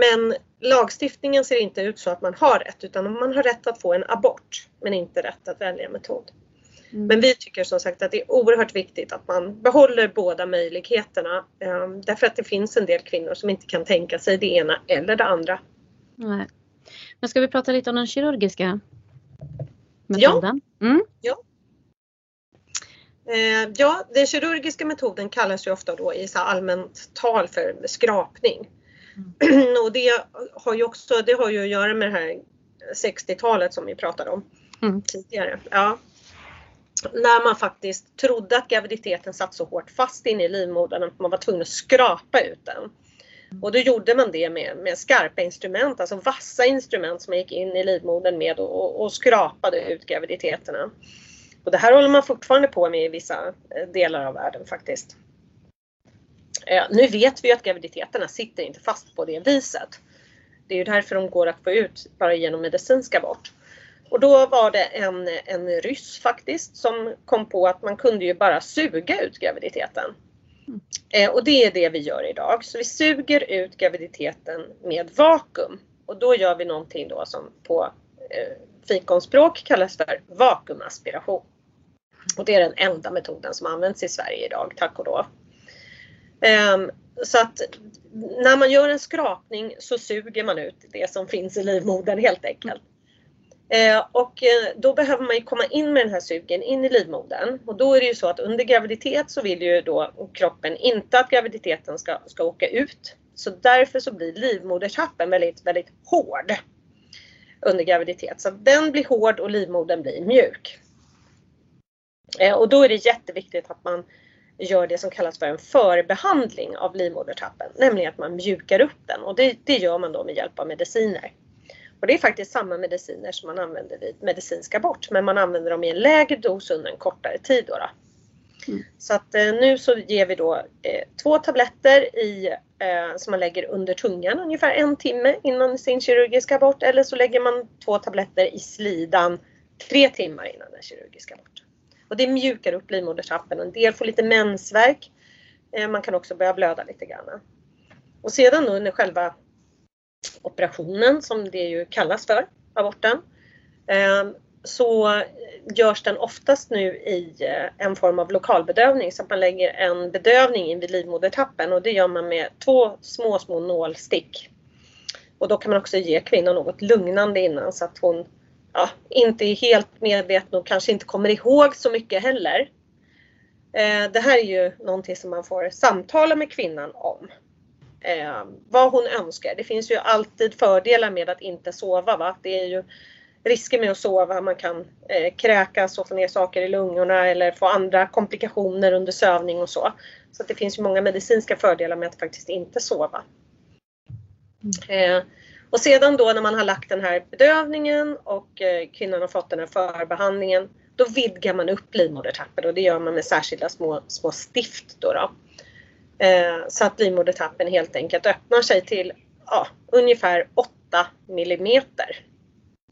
men lagstiftningen ser inte ut så att man har rätt utan man har rätt att få en abort men inte rätt att välja metod. Men vi tycker som sagt att det är oerhört viktigt att man behåller båda möjligheterna. eh, Därför att det finns en del kvinnor som inte kan tänka sig det ena eller det andra. Nej. Men ska vi prata lite om den kirurgiska Ja. metoden? Mm. Eh, Ja, den kirurgiska metoden kallas ju ofta då i så allmänt tal för skrapning. (clears throat) Och det har ju också det har ju att göra med det här 60-talet som vi pratade om Mm. tidigare. Ja. När man faktiskt trodde att graviditeten satt så hårt fast inne i livmodern att man var tvungen att skrapa ut den. Och då gjorde man det med, med skarpa instrument, alltså vassa instrument som man gick in i livmodern med och, och skrapade ut graviditeterna. Och det här håller man fortfarande på med i vissa eh, delar av världen faktiskt. Eh, nu vet vi ju att graviditeterna sitter inte fast på det viset. Det är ju därför de går att få ut bara genom medicinsk abort. Och då var det en, en ryss faktiskt som kom på att man kunde ju bara suga ut graviditeten. Mm. och det är det vi gör idag. Så vi suger ut graviditeten med vakuum. Och då gör vi någonting då som på eh, fikonspråk kallas för vakuumaspiration. Och det är den enda metoden som används i Sverige idag, tack och lov. Ehm, så att när man gör en skrapning så suger man ut det som finns i livmodern helt enkelt. Ehm, och eh, då behöver man ju komma in med den här sugen in i livmodern. Och då är det ju så att under graviditet så vill ju då kroppen inte att graviditeten ska, ska åka ut. Så därför så blir livmodertappen väldigt, väldigt hård under graviditet. Så den blir hård och livmodern blir mjuk. Ehm, och då är det jätteviktigt att man gör det som kallas för en förbehandling av livmodertappen. Nämligen att man mjukar upp den och det, det gör man då med hjälp av mediciner. Och det är faktiskt samma mediciner som man använder vid medicinsk abort men man använder dem i en lägre dos under en kortare tid. Då då. Så att eh, nu så ger vi då eh, två tabletter i, eh, som man lägger under tungan ungefär en timme innan sin kirurgiska abort eller så lägger man två tabletter i slidan tre timmar innan den kirurgiska aborten. Och det mjukar upp livmodertappen och en del får lite mensvärk. Eh, man kan också börja blöda lite grann. Och sedan då under själva operationen som det ju kallas för, aborten, eh, så görs den oftast nu i eh, en form av lokalbedövning så att man lägger en bedövning in vid livmodertappen och det gör man med två små, små nålstick. Och då kan man också ge kvinnan något lugnande innan så att hon ja, inte är helt medveten och kanske inte kommer ihåg så mycket heller. Eh, det här är ju någonting som man får samtala med kvinnan om. Eh, vad hon önskar. Det finns ju alltid fördelar med att inte sova. Va? Det är ju risker med att sova. Man kan eh, kräkas och få ner saker i lungorna eller få andra komplikationer under sövning och så. Så det finns ju många medicinska fördelar med att faktiskt inte sova. Eh, och sedan då när man har lagt den här bedövningen och eh, kvinnan har fått den här förbehandlingen då vidgar man upp livmodertappen och det gör man med särskilda små, små stift. Då då. Eh, så att livmodertappen helt enkelt öppnar sig till ja, ungefär 8 millimeter.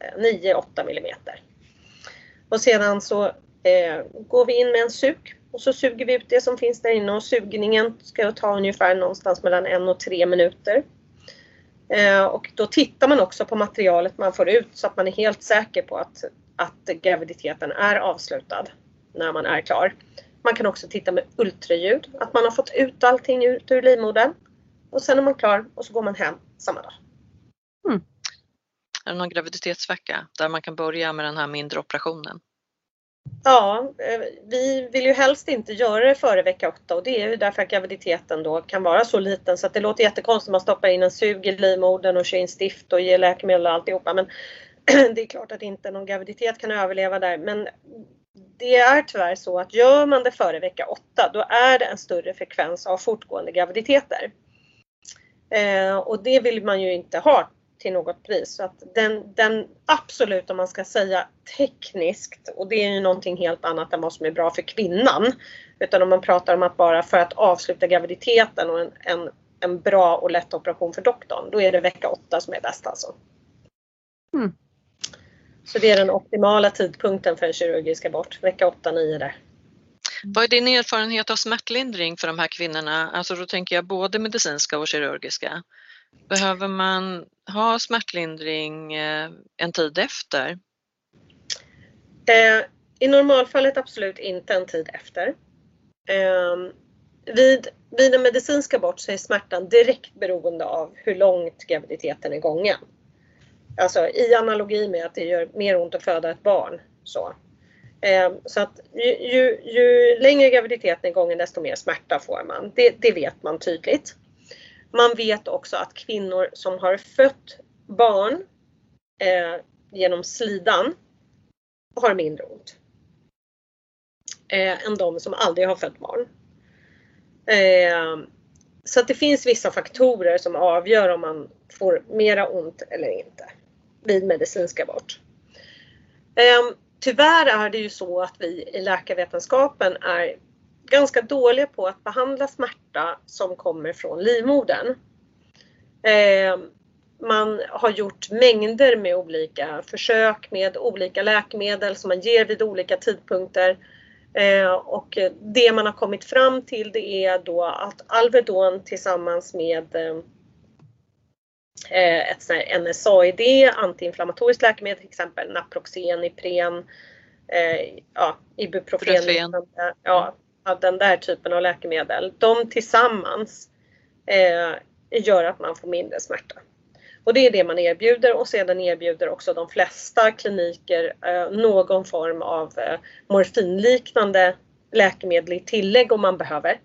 Eh, 9-8 millimeter. Och sedan så eh, går vi in med en sug och så suger vi ut det som finns där inne och sugningen ska ta ungefär någonstans mellan en och tre minuter. Eh, och då tittar man också på materialet man får ut så att man är helt säker på att, att graviditeten är avslutad när man är klar. Man kan också titta med ultraljud, att man har fått ut allting ut ur livmodern. Och sen är man klar och så går man hem samma dag. Mm. Är det någon graviditetsvecka där man kan börja med den här mindre operationen? Ja, eh, vi vill ju helst inte göra det före vecka 8 och det är ju därför att graviditeten då kan vara så liten så att det låter jättekonstigt om man stoppar in en sug i livmodern och kör in stift och ger läkemedel och alltihopa. Men (clears throat) det är klart att inte någon graviditet kan överleva där. Men det är tyvärr så att gör man det före vecka 8 då är det en större frekvens av fortgående graviditeter. Eh, och det vill man ju inte ha till något pris. Så att den, den absolut, om man ska säga tekniskt, och det är ju någonting helt annat än vad som är bra för kvinnan. Utan om man pratar om att bara för att avsluta graviditeten och en, en, en bra och lätt operation för doktorn, då är det vecka 8 som är bäst alltså. Mm. Så det är den optimala tidpunkten för en kirurgisk abort, vecka 8-9 där. Vad är din erfarenhet av smärtlindring för de här kvinnorna? Alltså då tänker jag både medicinska och kirurgiska. Behöver man ha smärtlindring eh, en tid efter? Eh, I normalfallet absolut inte en tid efter. Eh, vid, vid en medicinsk abort så är smärtan direkt beroende av hur långt graviditeten är gången. Alltså i analogi med att det gör mer ont att föda ett barn. Så, eh, så att ju, ju, ju, längre graviditeten är gången desto mer smärta får man. Det, det vet man tydligt. Man vet också att kvinnor som har fött barn eh, genom slidan har mindre ont. Eh, än de som aldrig har fött barn. Eh, så att det finns vissa faktorer som avgör om man får mera ont eller inte vid medicinsk abort. Eh, tyvärr är det ju så att vi i läkarvetenskapen är ganska dåliga på att behandla smärta som kommer från livmodern. Eh, man har gjort mängder med olika försök med olika läkemedel som man ger vid olika tidpunkter. Eh, och det man har kommit fram till det är då att Alvedon tillsammans med eh, ett sånt här NSAID, antiinflammatoriskt läkemedel, till exempel Naproxen, Ipren, ja, Ibuprofen, ja, den där typen av läkemedel. De tillsammans eh, gör att man får mindre smärta. Och det är det man erbjuder och sedan erbjuder också de flesta kliniker eh, någon form av eh, morfinliknande läkemedel i tillägg om man behöver.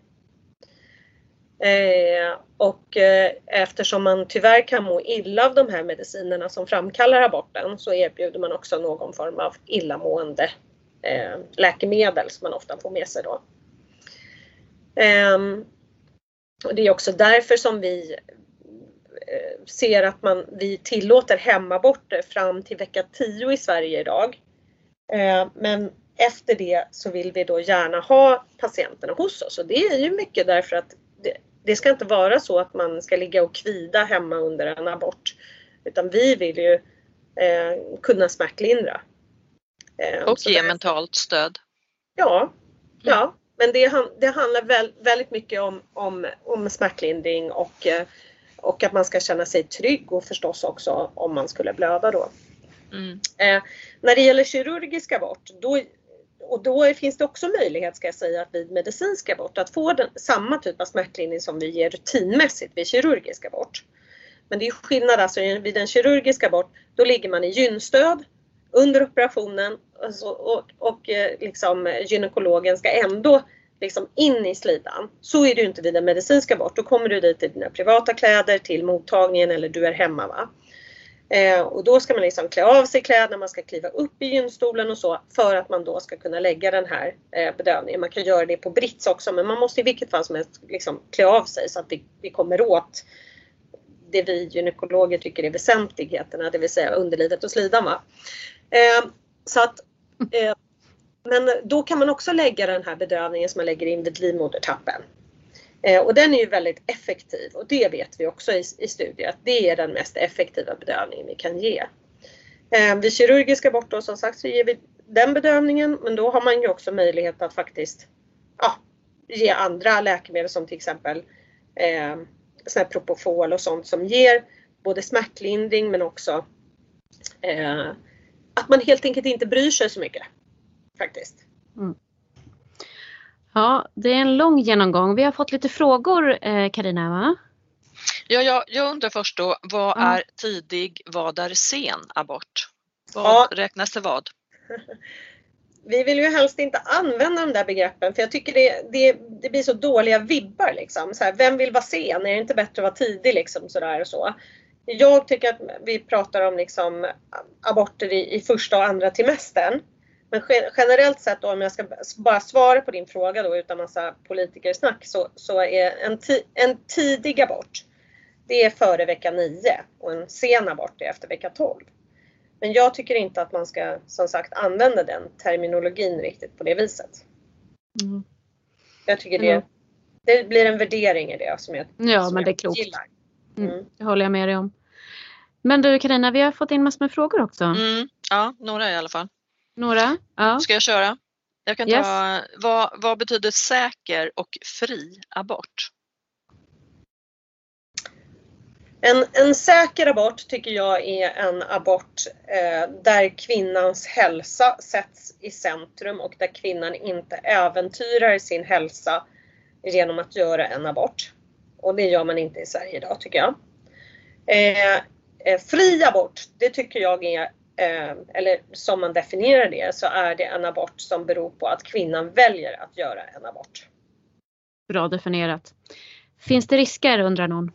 Eh, och eh, eftersom man tyvärr kan må illa av de här medicinerna som framkallar aborten så erbjuder man också någon form av illamående eh, läkemedel som man ofta får med sig då. Ehm, och det är också därför som vi eh, ser att man, vi tillåter hemaborter fram till vecka 10 i Sverige idag. Ehm, men efter det så vill vi då gärna ha patienterna hos oss och det är ju mycket därför att det, det ska inte vara så att man ska ligga och kvida hemma under en abort. Utan vi vill ju eh, kunna smärtlindra. Eh, och ge mentalt stöd. Ja, ja men det, det handlar väl, väldigt mycket om, om, om smärtlindring och, eh, och att man ska känna sig trygg och förstås också om man skulle blöda då. Mm. Eh, när det gäller kirurgisk abort, då, och då finns det också möjlighet ska jag säga att vid medicinsk abort att få den, samma typ av smärtlindring som vi ger rutinmässigt vid kirurgisk abort. Men det är skillnad alltså vid en kirurgisk abort, då ligger man i gynstöd under operationen alltså, och, och eh, liksom, eh, gynekologen ska ändå liksom in i slidan. Så är det ju inte vid en medicinsk abort. Då kommer du dit i dina privata kläder till mottagningen eller du är hemma. Va? Eh, och då ska man liksom klä av sig kläderna, man ska kliva upp i gynstolen och så för att man då ska kunna lägga den här eh, bedövningen. Man kan göra det på brits också men man måste i vilket fall som helst liksom klä av sig så att vi, vi kommer åt det vi gynekologer tycker är väsentligheterna, det vill säga underlivet och slidan. Va? Eh, så att, eh, men då kan man också lägga den här bedövningen som man lägger in vid livmodertappen. Eh, och den är ju väldigt effektiv och det vet vi också i, i studier att det är den mest effektiva bedövningen vi kan ge. Eh, vid kirurgisk abort då som sagt så ger vi den bedövningen men då har man ju också möjlighet att faktiskt ja, ge andra läkemedel som till exempel eh, sån Propofol och sånt som ger både smärtlindring men också eh, att man helt enkelt inte bryr sig så mycket. Faktiskt. Mm. Ja, det är en lång genomgång. Vi har fått lite frågor Karina eh, va? Ja, jag, jag undrar först då, vad ja. är tidig, vad är sen abort? Vad ja. räknas till vad? (laughs) Vi vill ju helst inte använda de där begreppen för jag tycker det, det, det blir så dåliga vibbar. Liksom. Så här, vem vill vara sen? Är det inte bättre att vara tidig? Liksom, sådär och så. Jag tycker att vi pratar om liksom, aborter i, i första och andra trimestern. Men generellt sett då, om jag ska bara svara på din fråga då utan massa politikersnack så, så är en, ti, en tidig abort det är före vecka 9 och en sen abort är efter vecka 12. Men jag tycker inte att man ska som sagt använda den terminologin riktigt på det viset. Mm. Jag tycker det, det blir en värdering i det som jag, ja, som men det är klokt. gillar. Mm. Mm. Det håller jag med dig om. Men du Karina, vi har fått in massor med frågor också. Mm. Ja, några i alla fall. Några? Ja. Ska jag köra? Jag kan yes. ta, vad, vad betyder säker och fri abort? En, en säker abort tycker jag är en abort eh, där kvinnans hälsa sätts i centrum och där kvinnan inte äventyrar sin hälsa genom att göra en abort. Och det gör man inte i Sverige idag tycker jag. Eh, eh, fri abort, det tycker jag är, eh, eller som man definierar det, så är det en abort som beror på att kvinnan väljer att göra en abort. Bra definierat. Finns det risker undrar någon?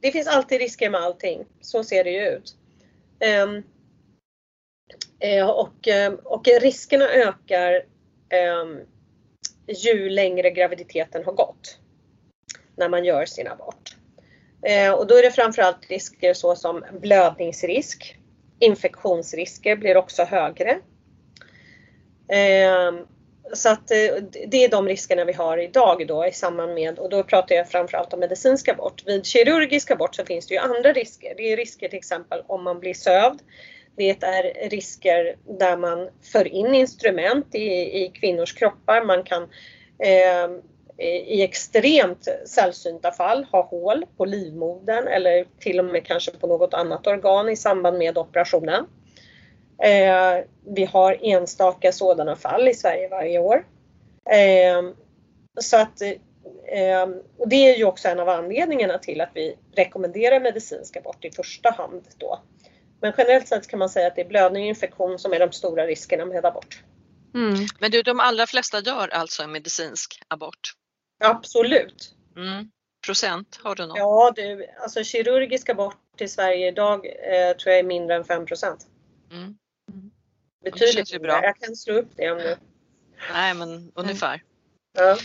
det finns alltid risker med allting. Så ser det ju ut. Um, och, ehm, och riskerna ökar um, ju längre graviditeten har gått. När man gör sin abort. Eh, och då är det framförallt risker såsom blödningsrisk. Infektionsrisker blir också högre. Eh, så att eh, det är de riskerna vi har idag då i samband med, och då pratar jag framförallt om medicinsk abort. Vid kirurgisk abort så finns det ju andra risker. Det är risker till exempel om man blir sövd. Det är risker där man för in instrument i, i kvinnors kroppar. Man kan eh, i extremt sällsynta fall ha hål på livmodern eller till och med kanske på något annat organ i samband med operationen. Eh, vi har enstaka sådana fall i Sverige varje år. Eh, så att, eh, och det är ju också en av anledningarna till att vi rekommenderar medicinsk abort i första hand då. Men generellt sett kan man säga att det är blödning och infektion som är de stora riskerna med abort. Mm. Men du, de allra flesta gör alltså en medicinsk abort? Absolut. Mm. Procent, har du något? Ja, du, alltså kirurgisk abort i Sverige idag eh, tror jag är mindre än 5 procent. Mm. Betydligt bra. Jag kan slå upp det om du... Nej men ungefär. Ja.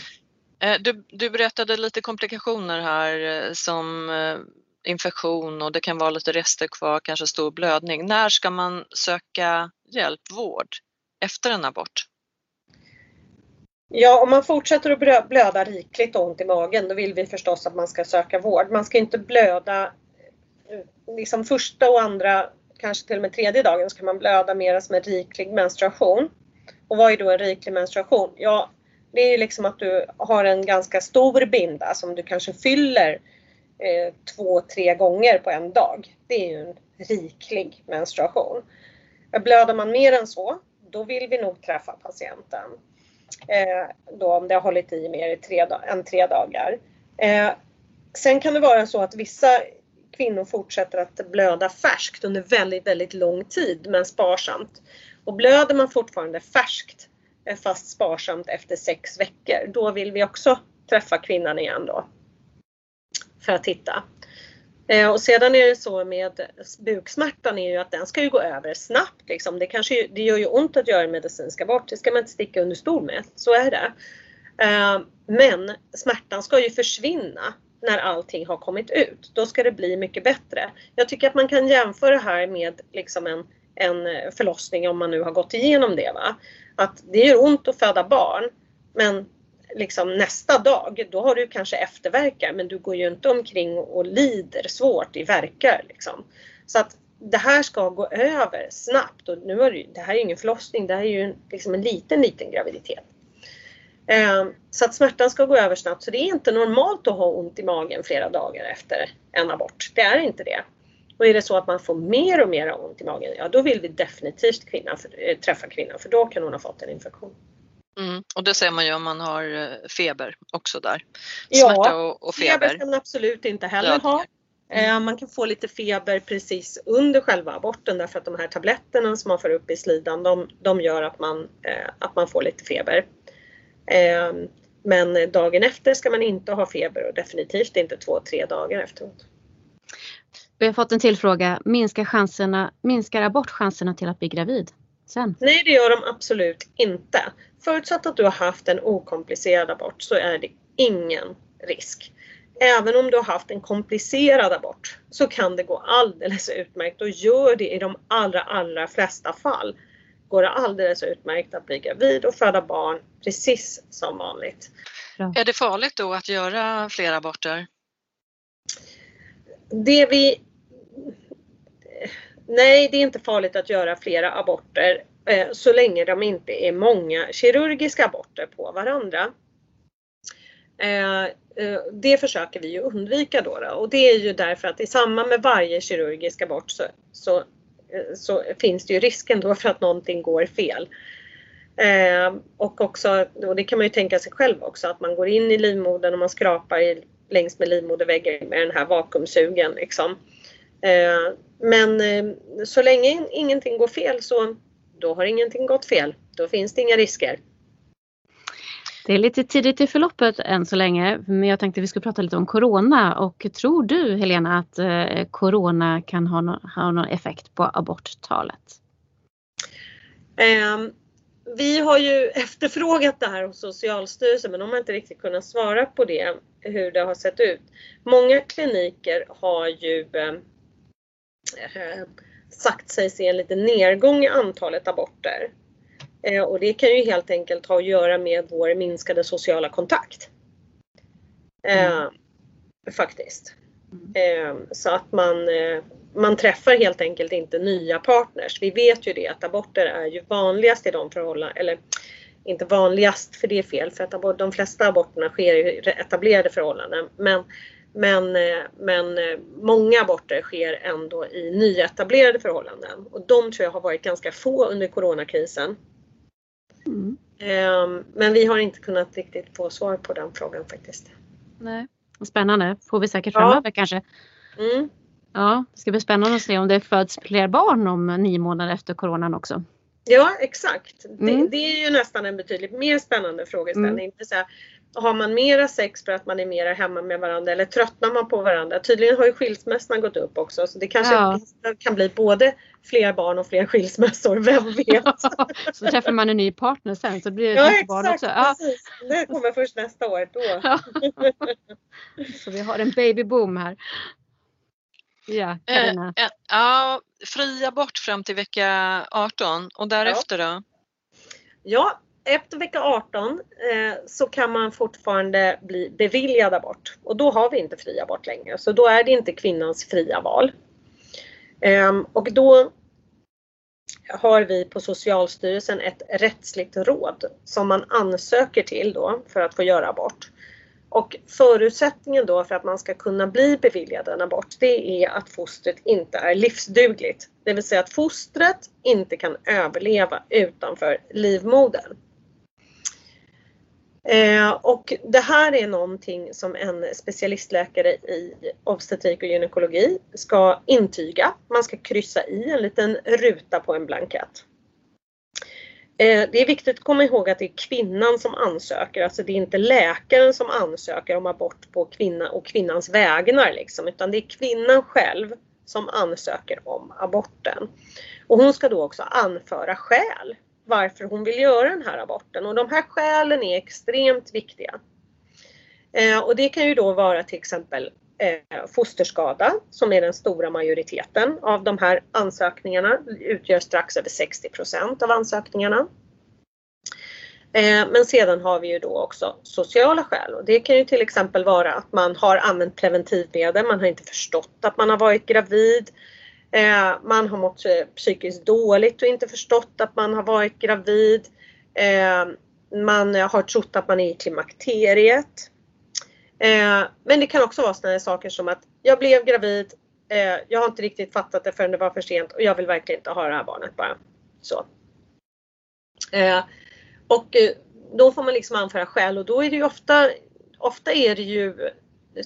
Eh, du, du berättade lite komplikationer här eh, som eh, infektion och det kan vara lite rester kvar, kanske stor blödning. När ska man söka hjälp, vård, efter en abort? Ja, om man fortsätter att blöda rikligt och ont i magen, då vill vi förstås att man ska söka vård. Man ska inte blöda eh, liksom första och andra kanske till och med tredje dagen så kan man blöda mer som en riklig menstruation. Och vad är då en riklig menstruation? Ja, det är liksom att du har en ganska stor binda som du kanske fyller eh, två, tre gånger på en dag. Det är ju en riklig menstruation. Blöder man mer än så, då vill vi nog träffa patienten. Eh, då om det har hållit i mer än tre dagar. Eh, sen kan det vara så att vissa kvinnor fortsätter att blöda färskt under väldigt, väldigt lång tid men sparsamt. Och blöder man fortfarande färskt eh, fast sparsamt efter sex veckor, då vill vi också träffa kvinnan igen då. För att titta. Eh, och sedan är det så med buksmärtan är ju att den ska ju gå över snabbt. Liksom. Det, kanske, det gör ju ont att göra en medicinsk abort, det ska man inte sticka under stol med. Så är det. Eh, men smärtan ska ju försvinna när allting har kommit ut. Då ska det bli mycket bättre. Jag tycker att man kan jämföra här med liksom en, en eh, förlossning om man nu har gått igenom det. Va? Att det gör ont att föda barn men liksom nästa dag då har du kanske efterverkar men du går ju inte omkring och lider svårt i verkar. Liksom. Så att det här ska gå över snabbt och nu är det, det här är ju ingen förlossning, det här är ju liksom en liten, liten graviditet. Ehm, så att smärtan ska gå över snabbt. Så det är inte normalt att ha ont i magen flera dagar efter en abort. Det är inte det. Och är det så att man får mer och mer ont i magen, ja då vill vi definitivt kvinnan för, äh, träffa kvinnan för då kan hon ha fått en infektion. Mm. Och det ser man ju om man har eh, feber också där. Smärta och, och feber. feber ska man absolut inte heller ja. ha. Mm. Man kan få lite feber precis under själva aborten därför att de här tabletterna som man får upp i slidan de, de gör att man, att man får lite feber. Men dagen efter ska man inte ha feber och definitivt inte två, tre dagar efteråt. Vi har fått en till fråga. Minskar, chanserna, minskar abortchanserna till att bli gravid sen? Nej, det gör de absolut inte. Förutsatt att du har haft en okomplicerad abort så är det ingen risk. Även om du har haft en komplicerad abort så kan det gå alldeles utmärkt och gör det i de allra, allra flesta fall. Går det alldeles utmärkt att bli gravid och föda barn precis som vanligt. Bra. Är det farligt då att göra fler aborter? Det vi nej, det är inte farligt att göra flera aborter Eh, så länge de inte är många kirurgiska aborter på varandra. Eh, eh, det försöker vi ju undvika då, då, och det är ju därför att i samband med varje kirurgisk abort så, så, så finns det ju risken då för att någonting går fel. Och också, och det kan man ju tänka sig själv också, att man går in i livmodern och man skrapar i, längs med livmoderväggen med den här vakuumsugen. Liksom. Men så länge ingenting går fel så då har ingenting gått fel. Då finns det inga risker. Det är lite tidigt i förloppet än så länge, men jag tänkte vi skulle prata lite om Corona och tror du Helena att eh, Corona kan ha, no ha någon effekt på aborttalet? Um, vi har ju (laughs) efterfrågat det här hos Socialstyrelsen men de har inte riktigt kunnat svara på det, hur det har sett ut. Många kliniker har ju eh, sagt sig se en liten nedgång i antalet aborter. Eh, och det kan ju helt enkelt ha att göra med vår minskade sociala kontakt. Eh, mm. Faktiskt. Eh, så att man, eh, man träffar helt enkelt inte nya partners. Vi vet ju det att aborter är ju vanligast i de förhållanden, eller inte vanligast för det är fel för att de flesta aborterna sker i etablerade förhållanden. Men men, eh, men eh, många aborter sker ändå i nyetablerade förhållanden och de tror jag har varit ganska få under coronakrisen. Mm. Ehm, men vi har inte kunnat riktigt få svar på den frågan faktiskt. Nej. Spännande, får vi säkert framöver ja. kanske. Mm. Ja, det ska bli spännande att se om det föds fler barn om nio månader efter coronan också. Ja exakt. Mm. Det, det, är ju nästan en betydligt mer spännande frågeställning. Mm. Det har man mera sex för att man är mera hemma med varandra eller tröttnar man på varandra? Tydligen har ju skilsmässorna gått upp också så det kanske ja. kan bli både fler barn och fler skilsmässor, vem (laughs) vet? så träffar man en ny partner sen så blir det ja, exakt, barn också. Ja precis, det kommer först nästa år då. (laughs) Ja. så vi har en babyboom här. Ja, Carina. Eh, ja, fri abort fram till vecka 18 och därefter ja. då? Ja, efter vecka 18 eh, så kan man fortfarande bli beviljad abort och då har vi inte fri abort längre så då är det inte kvinnans fria val. Eh, och då har vi på Socialstyrelsen ett rättsligt råd som man ansöker till då för att få göra abort. Och förutsättningen då för att man ska kunna bli beviljad en abort det är att fostret inte är livsdugligt. Det vill säga att fostret inte kan överleva utanför livmodern. Eh, och det här är någonting som en specialistläkare i obstetrik och gynekologi ska intyga. Man ska kryssa i en liten ruta på en blankett. Eh, det är viktigt att komma ihåg att det är kvinnan som ansöker, alltså det är inte läkaren som ansöker om abort på kvinna och kvinnans vägnar liksom, utan det är kvinnan själv som ansöker om aborten. Och hon ska då också anföra skäl varför hon vill göra den här aborten och de här skälen är extremt viktiga. Eh, och det kan ju då vara till exempel eh, fosterskada som är den stora majoriteten av de här ansökningarna, utgör strax över 60% av ansökningarna. Eh, men sedan har vi ju då också sociala skäl och det kan ju till exempel vara att man har använt preventivmedel, man har inte förstått att man har varit gravid, Eh, Eh, man har mått psykiskt dåligt och inte förstått att man har varit gravid. Eh, man har trott att man är i klimakteriet. Eh, men det kan också vara sådana saker som att jag blev gravid, eh, jag har inte riktigt fattat det förrän det var för sent och jag vill verkligen inte ha det här barnet bara. Så. Eh, och eh, då får man liksom anföra skäl och då är det ju ofta, ofta är det ju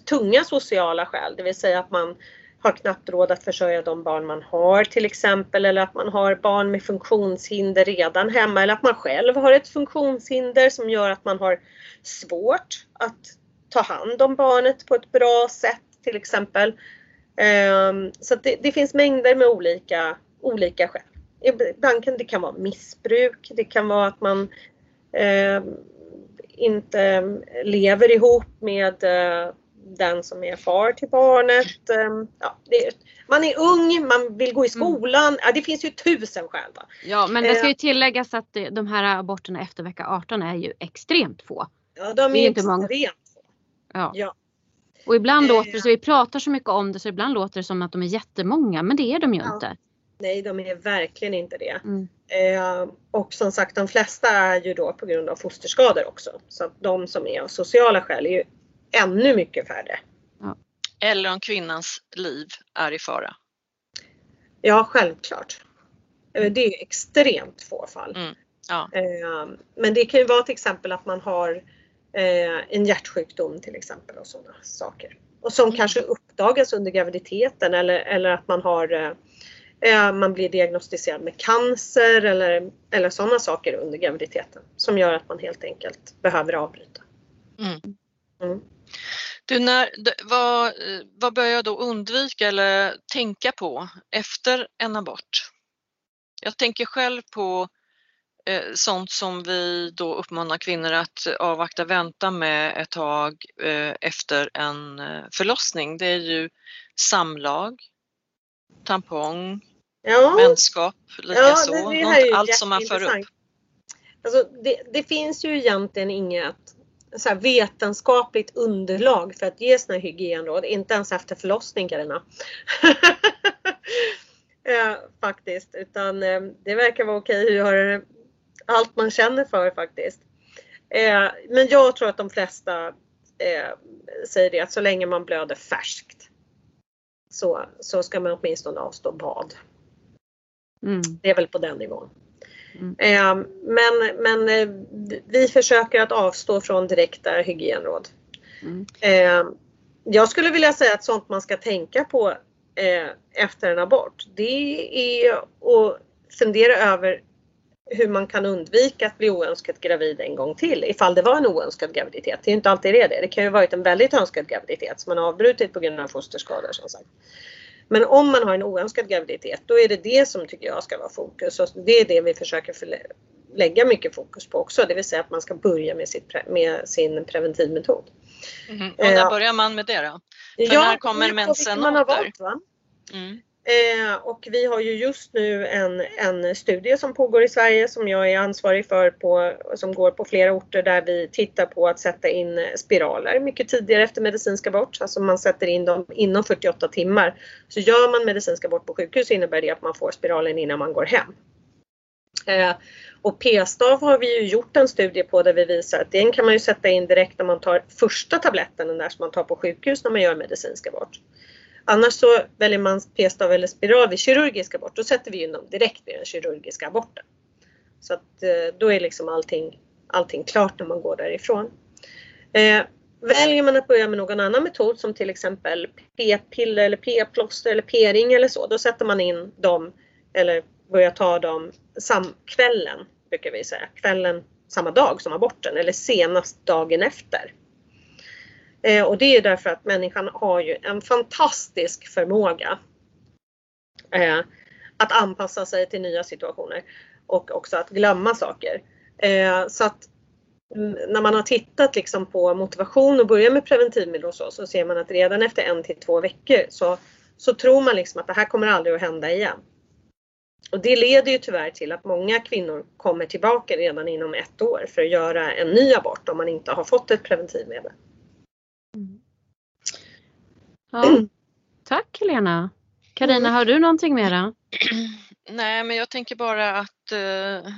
tunga sociala skäl, det vill säga att man har knappt råd att försörja de barn man har till exempel eller att man har barn med funktionshinder redan hemma eller att man själv har ett funktionshinder som gör att man har svårt att ta hand om barnet på ett bra sätt till exempel. Ehm, så det, det, finns mängder med olika, olika skäl. Ibland kan det kan vara missbruk, det kan vara att man eh, inte lever ihop med eh, den som är far till barnet. Ehm, ja, är, man är ung, man vill gå i mm. skolan. Ja, det finns ju tusen skäl. Va? Ja, men det ska ju eh. tilläggas att de här aborterna efter vecka 18 är ju extremt få. Ja, de är, är inte extremt många. få. Ja. ja. Och ibland låter det så, vi pratar så mycket om det så ibland låter det som att de är jättemånga men det är de ju ja. inte. Nej, de är verkligen inte det. Mm. Eh, och som sagt, de flesta är ju då på grund av fosterskador också. Så att de som är av sociala skäl är ju ännu mycket färre. Ja. Eller om kvinnans liv är i fara. Ja, självklart. Eh, det är extremt få fall. Mm. Ja. Eh, men det kan ju vara till exempel att man har eh, en hjärtsjukdom till exempel och sådana saker. Och som mm. kanske uppdagas under graviditeten eller, eller att man har man blir diagnostiserad med cancer eller, eller sådana saker under graviditeten som gör att man helt enkelt behöver avbryta. Mm. Du, när, vad, vad bör jag då undvika eller tänka på efter en abort? Jag tänker själv på eh, sånt som vi då uppmanar kvinnor att avvakta, vänta med ett tag eh, efter en eh, förlossning. Det är ju samlag, tampong, ja. vänskap, likaså. Ja, allt som man för upp. Alltså, det, det, finns ju egentligen inget så vetenskapligt underlag för att ge sådana hygienråd. Inte ens efter förlossning Carina. (laughs) eh, faktiskt. Utan eh, det verkar vara okej att göra allt man känner för faktiskt. Eh, men jag tror att de flesta säger det att så länge man blöder färskt så, så ska man åtminstone avstå bad. Mm. Det är väl på den nivån. Mm. Eh, men men eh, vi försöker att avstå från direkta hygienråd. Mm. Eh, jag skulle vilja säga att sånt man ska tänka på efter en abort det är att fundera över hur man kan undvika att bli oönskat gravid en gång till ifall det var en oönskad graviditet. Det är inte alltid det. Det kan ju varit en väldigt önskad graviditet som man har avbrutit på grund av fosterskador som sagt. Men om man har en oönskad graviditet då är det det som tycker jag ska vara fokus och det är det vi försöker lägga mycket fokus på också. Det vill säga att man ska börja med, sitt, med sin preventivmetod. Mm. Och när börjar man med det då? För ja, när kommer mensen åter? Mm. Eh, och vi har ju just nu en, en studie som pågår i Sverige som jag är ansvarig för på, som går på flera orter där vi tittar på att sätta in spiraler mycket tidigare efter medicinsk abort. Alltså man sätter in dem inom 48 timmar. Så gör man medicinsk abort på sjukhus innebär det att man får spiralen innan man går hem. Eh, och p-stav har vi ju gjort en studie på där vi visar att den kan man ju sätta in direkt när man tar första tabletten, den där som man tar på sjukhus när man gör medicinsk abort. Annars så väljer man p-stav eller spiral vid kirurgisk abort. Då sätter vi in dem direkt vid den kirurgiska aborten. Så att eh, då är liksom allting, allting klart när man går därifrån. Eh, väljer man att börja med någon annan metod som till exempel p-piller eller p-plåster eller p-ring eller så, då sätter man in dem eller börjar ta dem sam kvällen, brukar vi säga. Kvällen samma dag som aborten eller senast dagen efter. Eh, och det är därför att människan har ju en fantastisk förmåga eh, att anpassa sig till nya situationer och också att glömma saker. Eh, så att när man har tittat liksom på motivation och börjar med preventivmedel och så, så ser man att redan efter en till två veckor så, så tror man liksom att det här kommer aldrig att hända igen. Och det leder ju tyvärr till att många kvinnor kommer tillbaka redan inom ett år för att göra en ny abort om man inte har fått ett preventivmedel. Ja. Tack Helena. Karina, mm. har du någonting mera? (clears throat) Nej, men jag tänker bara att eh,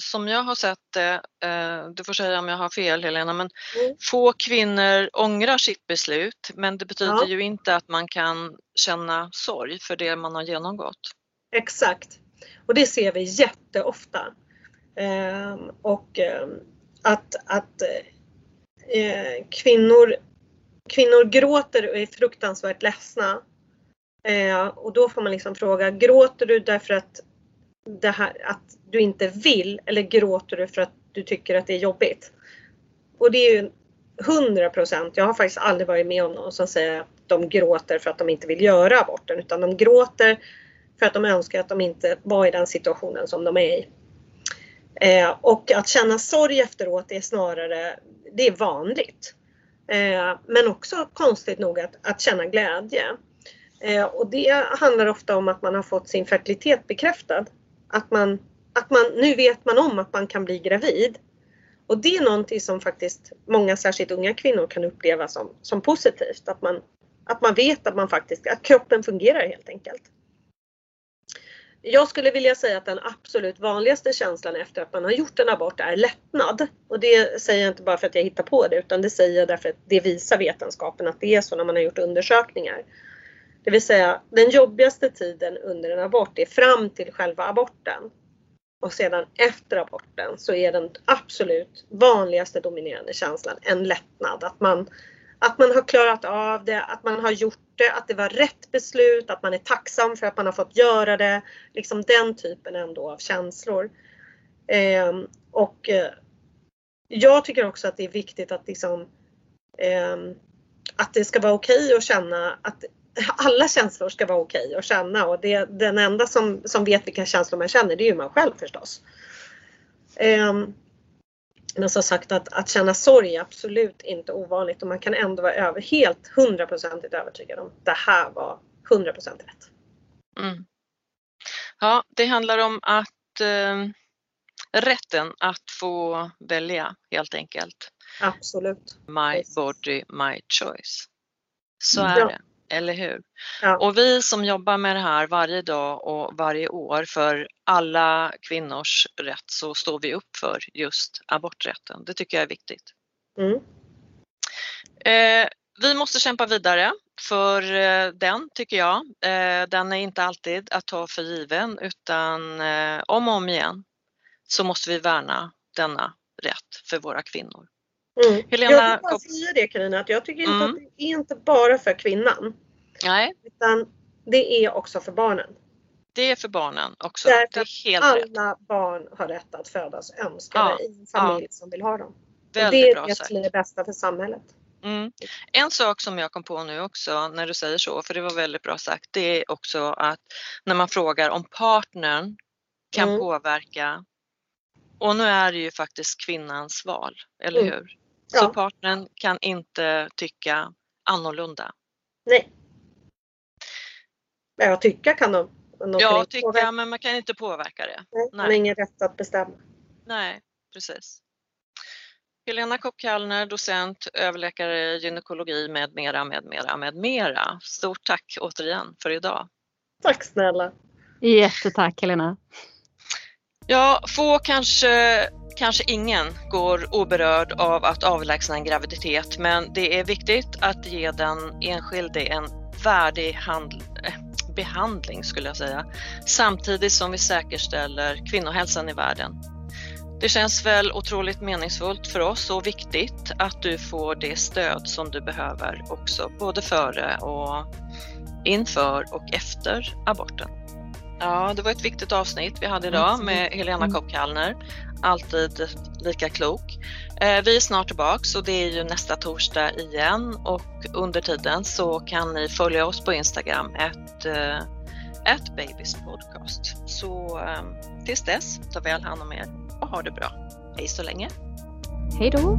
som jag har sett det, eh, du får säga om jag har fel Helena, men Mm. få kvinnor ångrar sitt beslut men det betyder Ja. ju inte att man kan känna sorg för det man har genomgått. Exakt. Och det ser vi jätteofta. Ehm, och ehm, att, att eh, kvinnor, kvinnor gråter och är fruktansvärt ledsna. Eh, och då får man liksom fråga, gråter du därför att, det här, att du inte vill eller gråter du för att du tycker att det är jobbigt? Och det är ju 100 procent. Jag har faktiskt aldrig varit med om någon som säger att de gråter för att de inte vill göra aborten utan de gråter för att de önskar att de inte var i den situationen som de är i. Eh, och att känna sorg efteråt är snarare, det är vanligt. Eh, men också konstigt nog att, att känna glädje. Eh, och det handlar ofta om att man har fått sin fertilitet bekräftad. Att man, att man, nu vet man om att man kan bli gravid. Och det är någonting som faktiskt många, särskilt unga kvinnor, kan uppleva som, som positivt. Att man, att man vet att man faktiskt, att kroppen fungerar helt enkelt. Jag skulle vilja säga att den absolut vanligaste känslan efter att man har gjort en abort är lättnad. Och det säger jag inte bara för att jag hittar på det utan det säger jag därför att det visar vetenskapen att det är så när man har gjort undersökningar. Det vill säga den jobbigaste tiden under en abort är fram till själva aborten. Och sedan efter aborten så är den absolut vanligaste dominerande känslan en lättnad. Att man, att man har klarat av det, att man har gjort det, att det var rätt beslut, att man är tacksam för att man har fått göra det. Liksom den typen ändå av känslor. Eh, och eh, jag tycker också att det är viktigt att liksom eh, att det ska vara okej att känna att (laughs) alla känslor ska vara okej att känna och det, den enda som, som vet vilka känslor man känner det är ju man själv förstås. Ehm, men som sagt att, att känna sorg är absolut inte ovanligt och man kan ändå vara över, helt hundraprocentigt övertygad om att det här var 100% rätt. Mm. Ja, det handlar om att eh, rätten att få välja helt enkelt. Absolut. My body, my choice. Så Mm. är Ja. det, eller hur? Ja. Och vi som jobbar med det här varje dag och varje år för alla kvinnors rätt så står vi upp för just aborträtten. Det tycker jag är viktigt. Mm. Eh, vi måste kämpa vidare för eh, den tycker jag. Eh, den är inte alltid att ta för given utan eh, om och om igen så måste vi värna denna rätt för våra kvinnor. Mm. Helena jag vill bara säga det Carina, att jag tycker inte Mm. att det är inte bara för kvinnan. Nej, Utan det är också för barnen. det är för barnen också. Därför Det är helt rätt. Alla barn har rätt att födas önskade Ja, i en familj som vill ha dem. Väldigt det är bra det som är det bästa för samhället. Mm. En sak som jag kom på nu också när du säger så, för det var väldigt bra sagt, det är också att när man frågar om partnern kan Mm. påverka och nu är det ju faktiskt kvinnans val, eller Mm. hur? Så Ja. partnern kan inte tycka annorlunda. Nej. Jag tycka kan de. de kan Ja, inte tycka, påverka. men man kan inte påverka det. Nej, De har Nej. ingen rätt att bestämma. Nej, precis. Helena Kopp-Kallner, docent, överläkare i gynekologi med mera, med mera, med mera. Stort tack återigen för idag. Tack snälla. Jättetack Helena. Ja, få kanske, kanske ingen går oberörd av att avlägsna en graviditet, men det är viktigt att ge den enskilde en värdig eh, behandling skulle jag säga, samtidigt som vi säkerställer kvinnohälsan i världen. Det känns väl otroligt meningsfullt för oss och viktigt att du får det stöd som du behöver också, både före och inför och efter aborten. Ja, det var ett viktigt avsnitt vi hade idag med Helena Mm. Kopp-Kallner. Alltid lika klok. Eh, vi är snart tillbaks och det är ju nästa torsdag igen och under tiden så kan ni följa oss på Instagram, ett, eh, ett Babys podcast. Så ehm, tills dess, ta väl hand om er och ha det bra. Hej så länge! Hej då!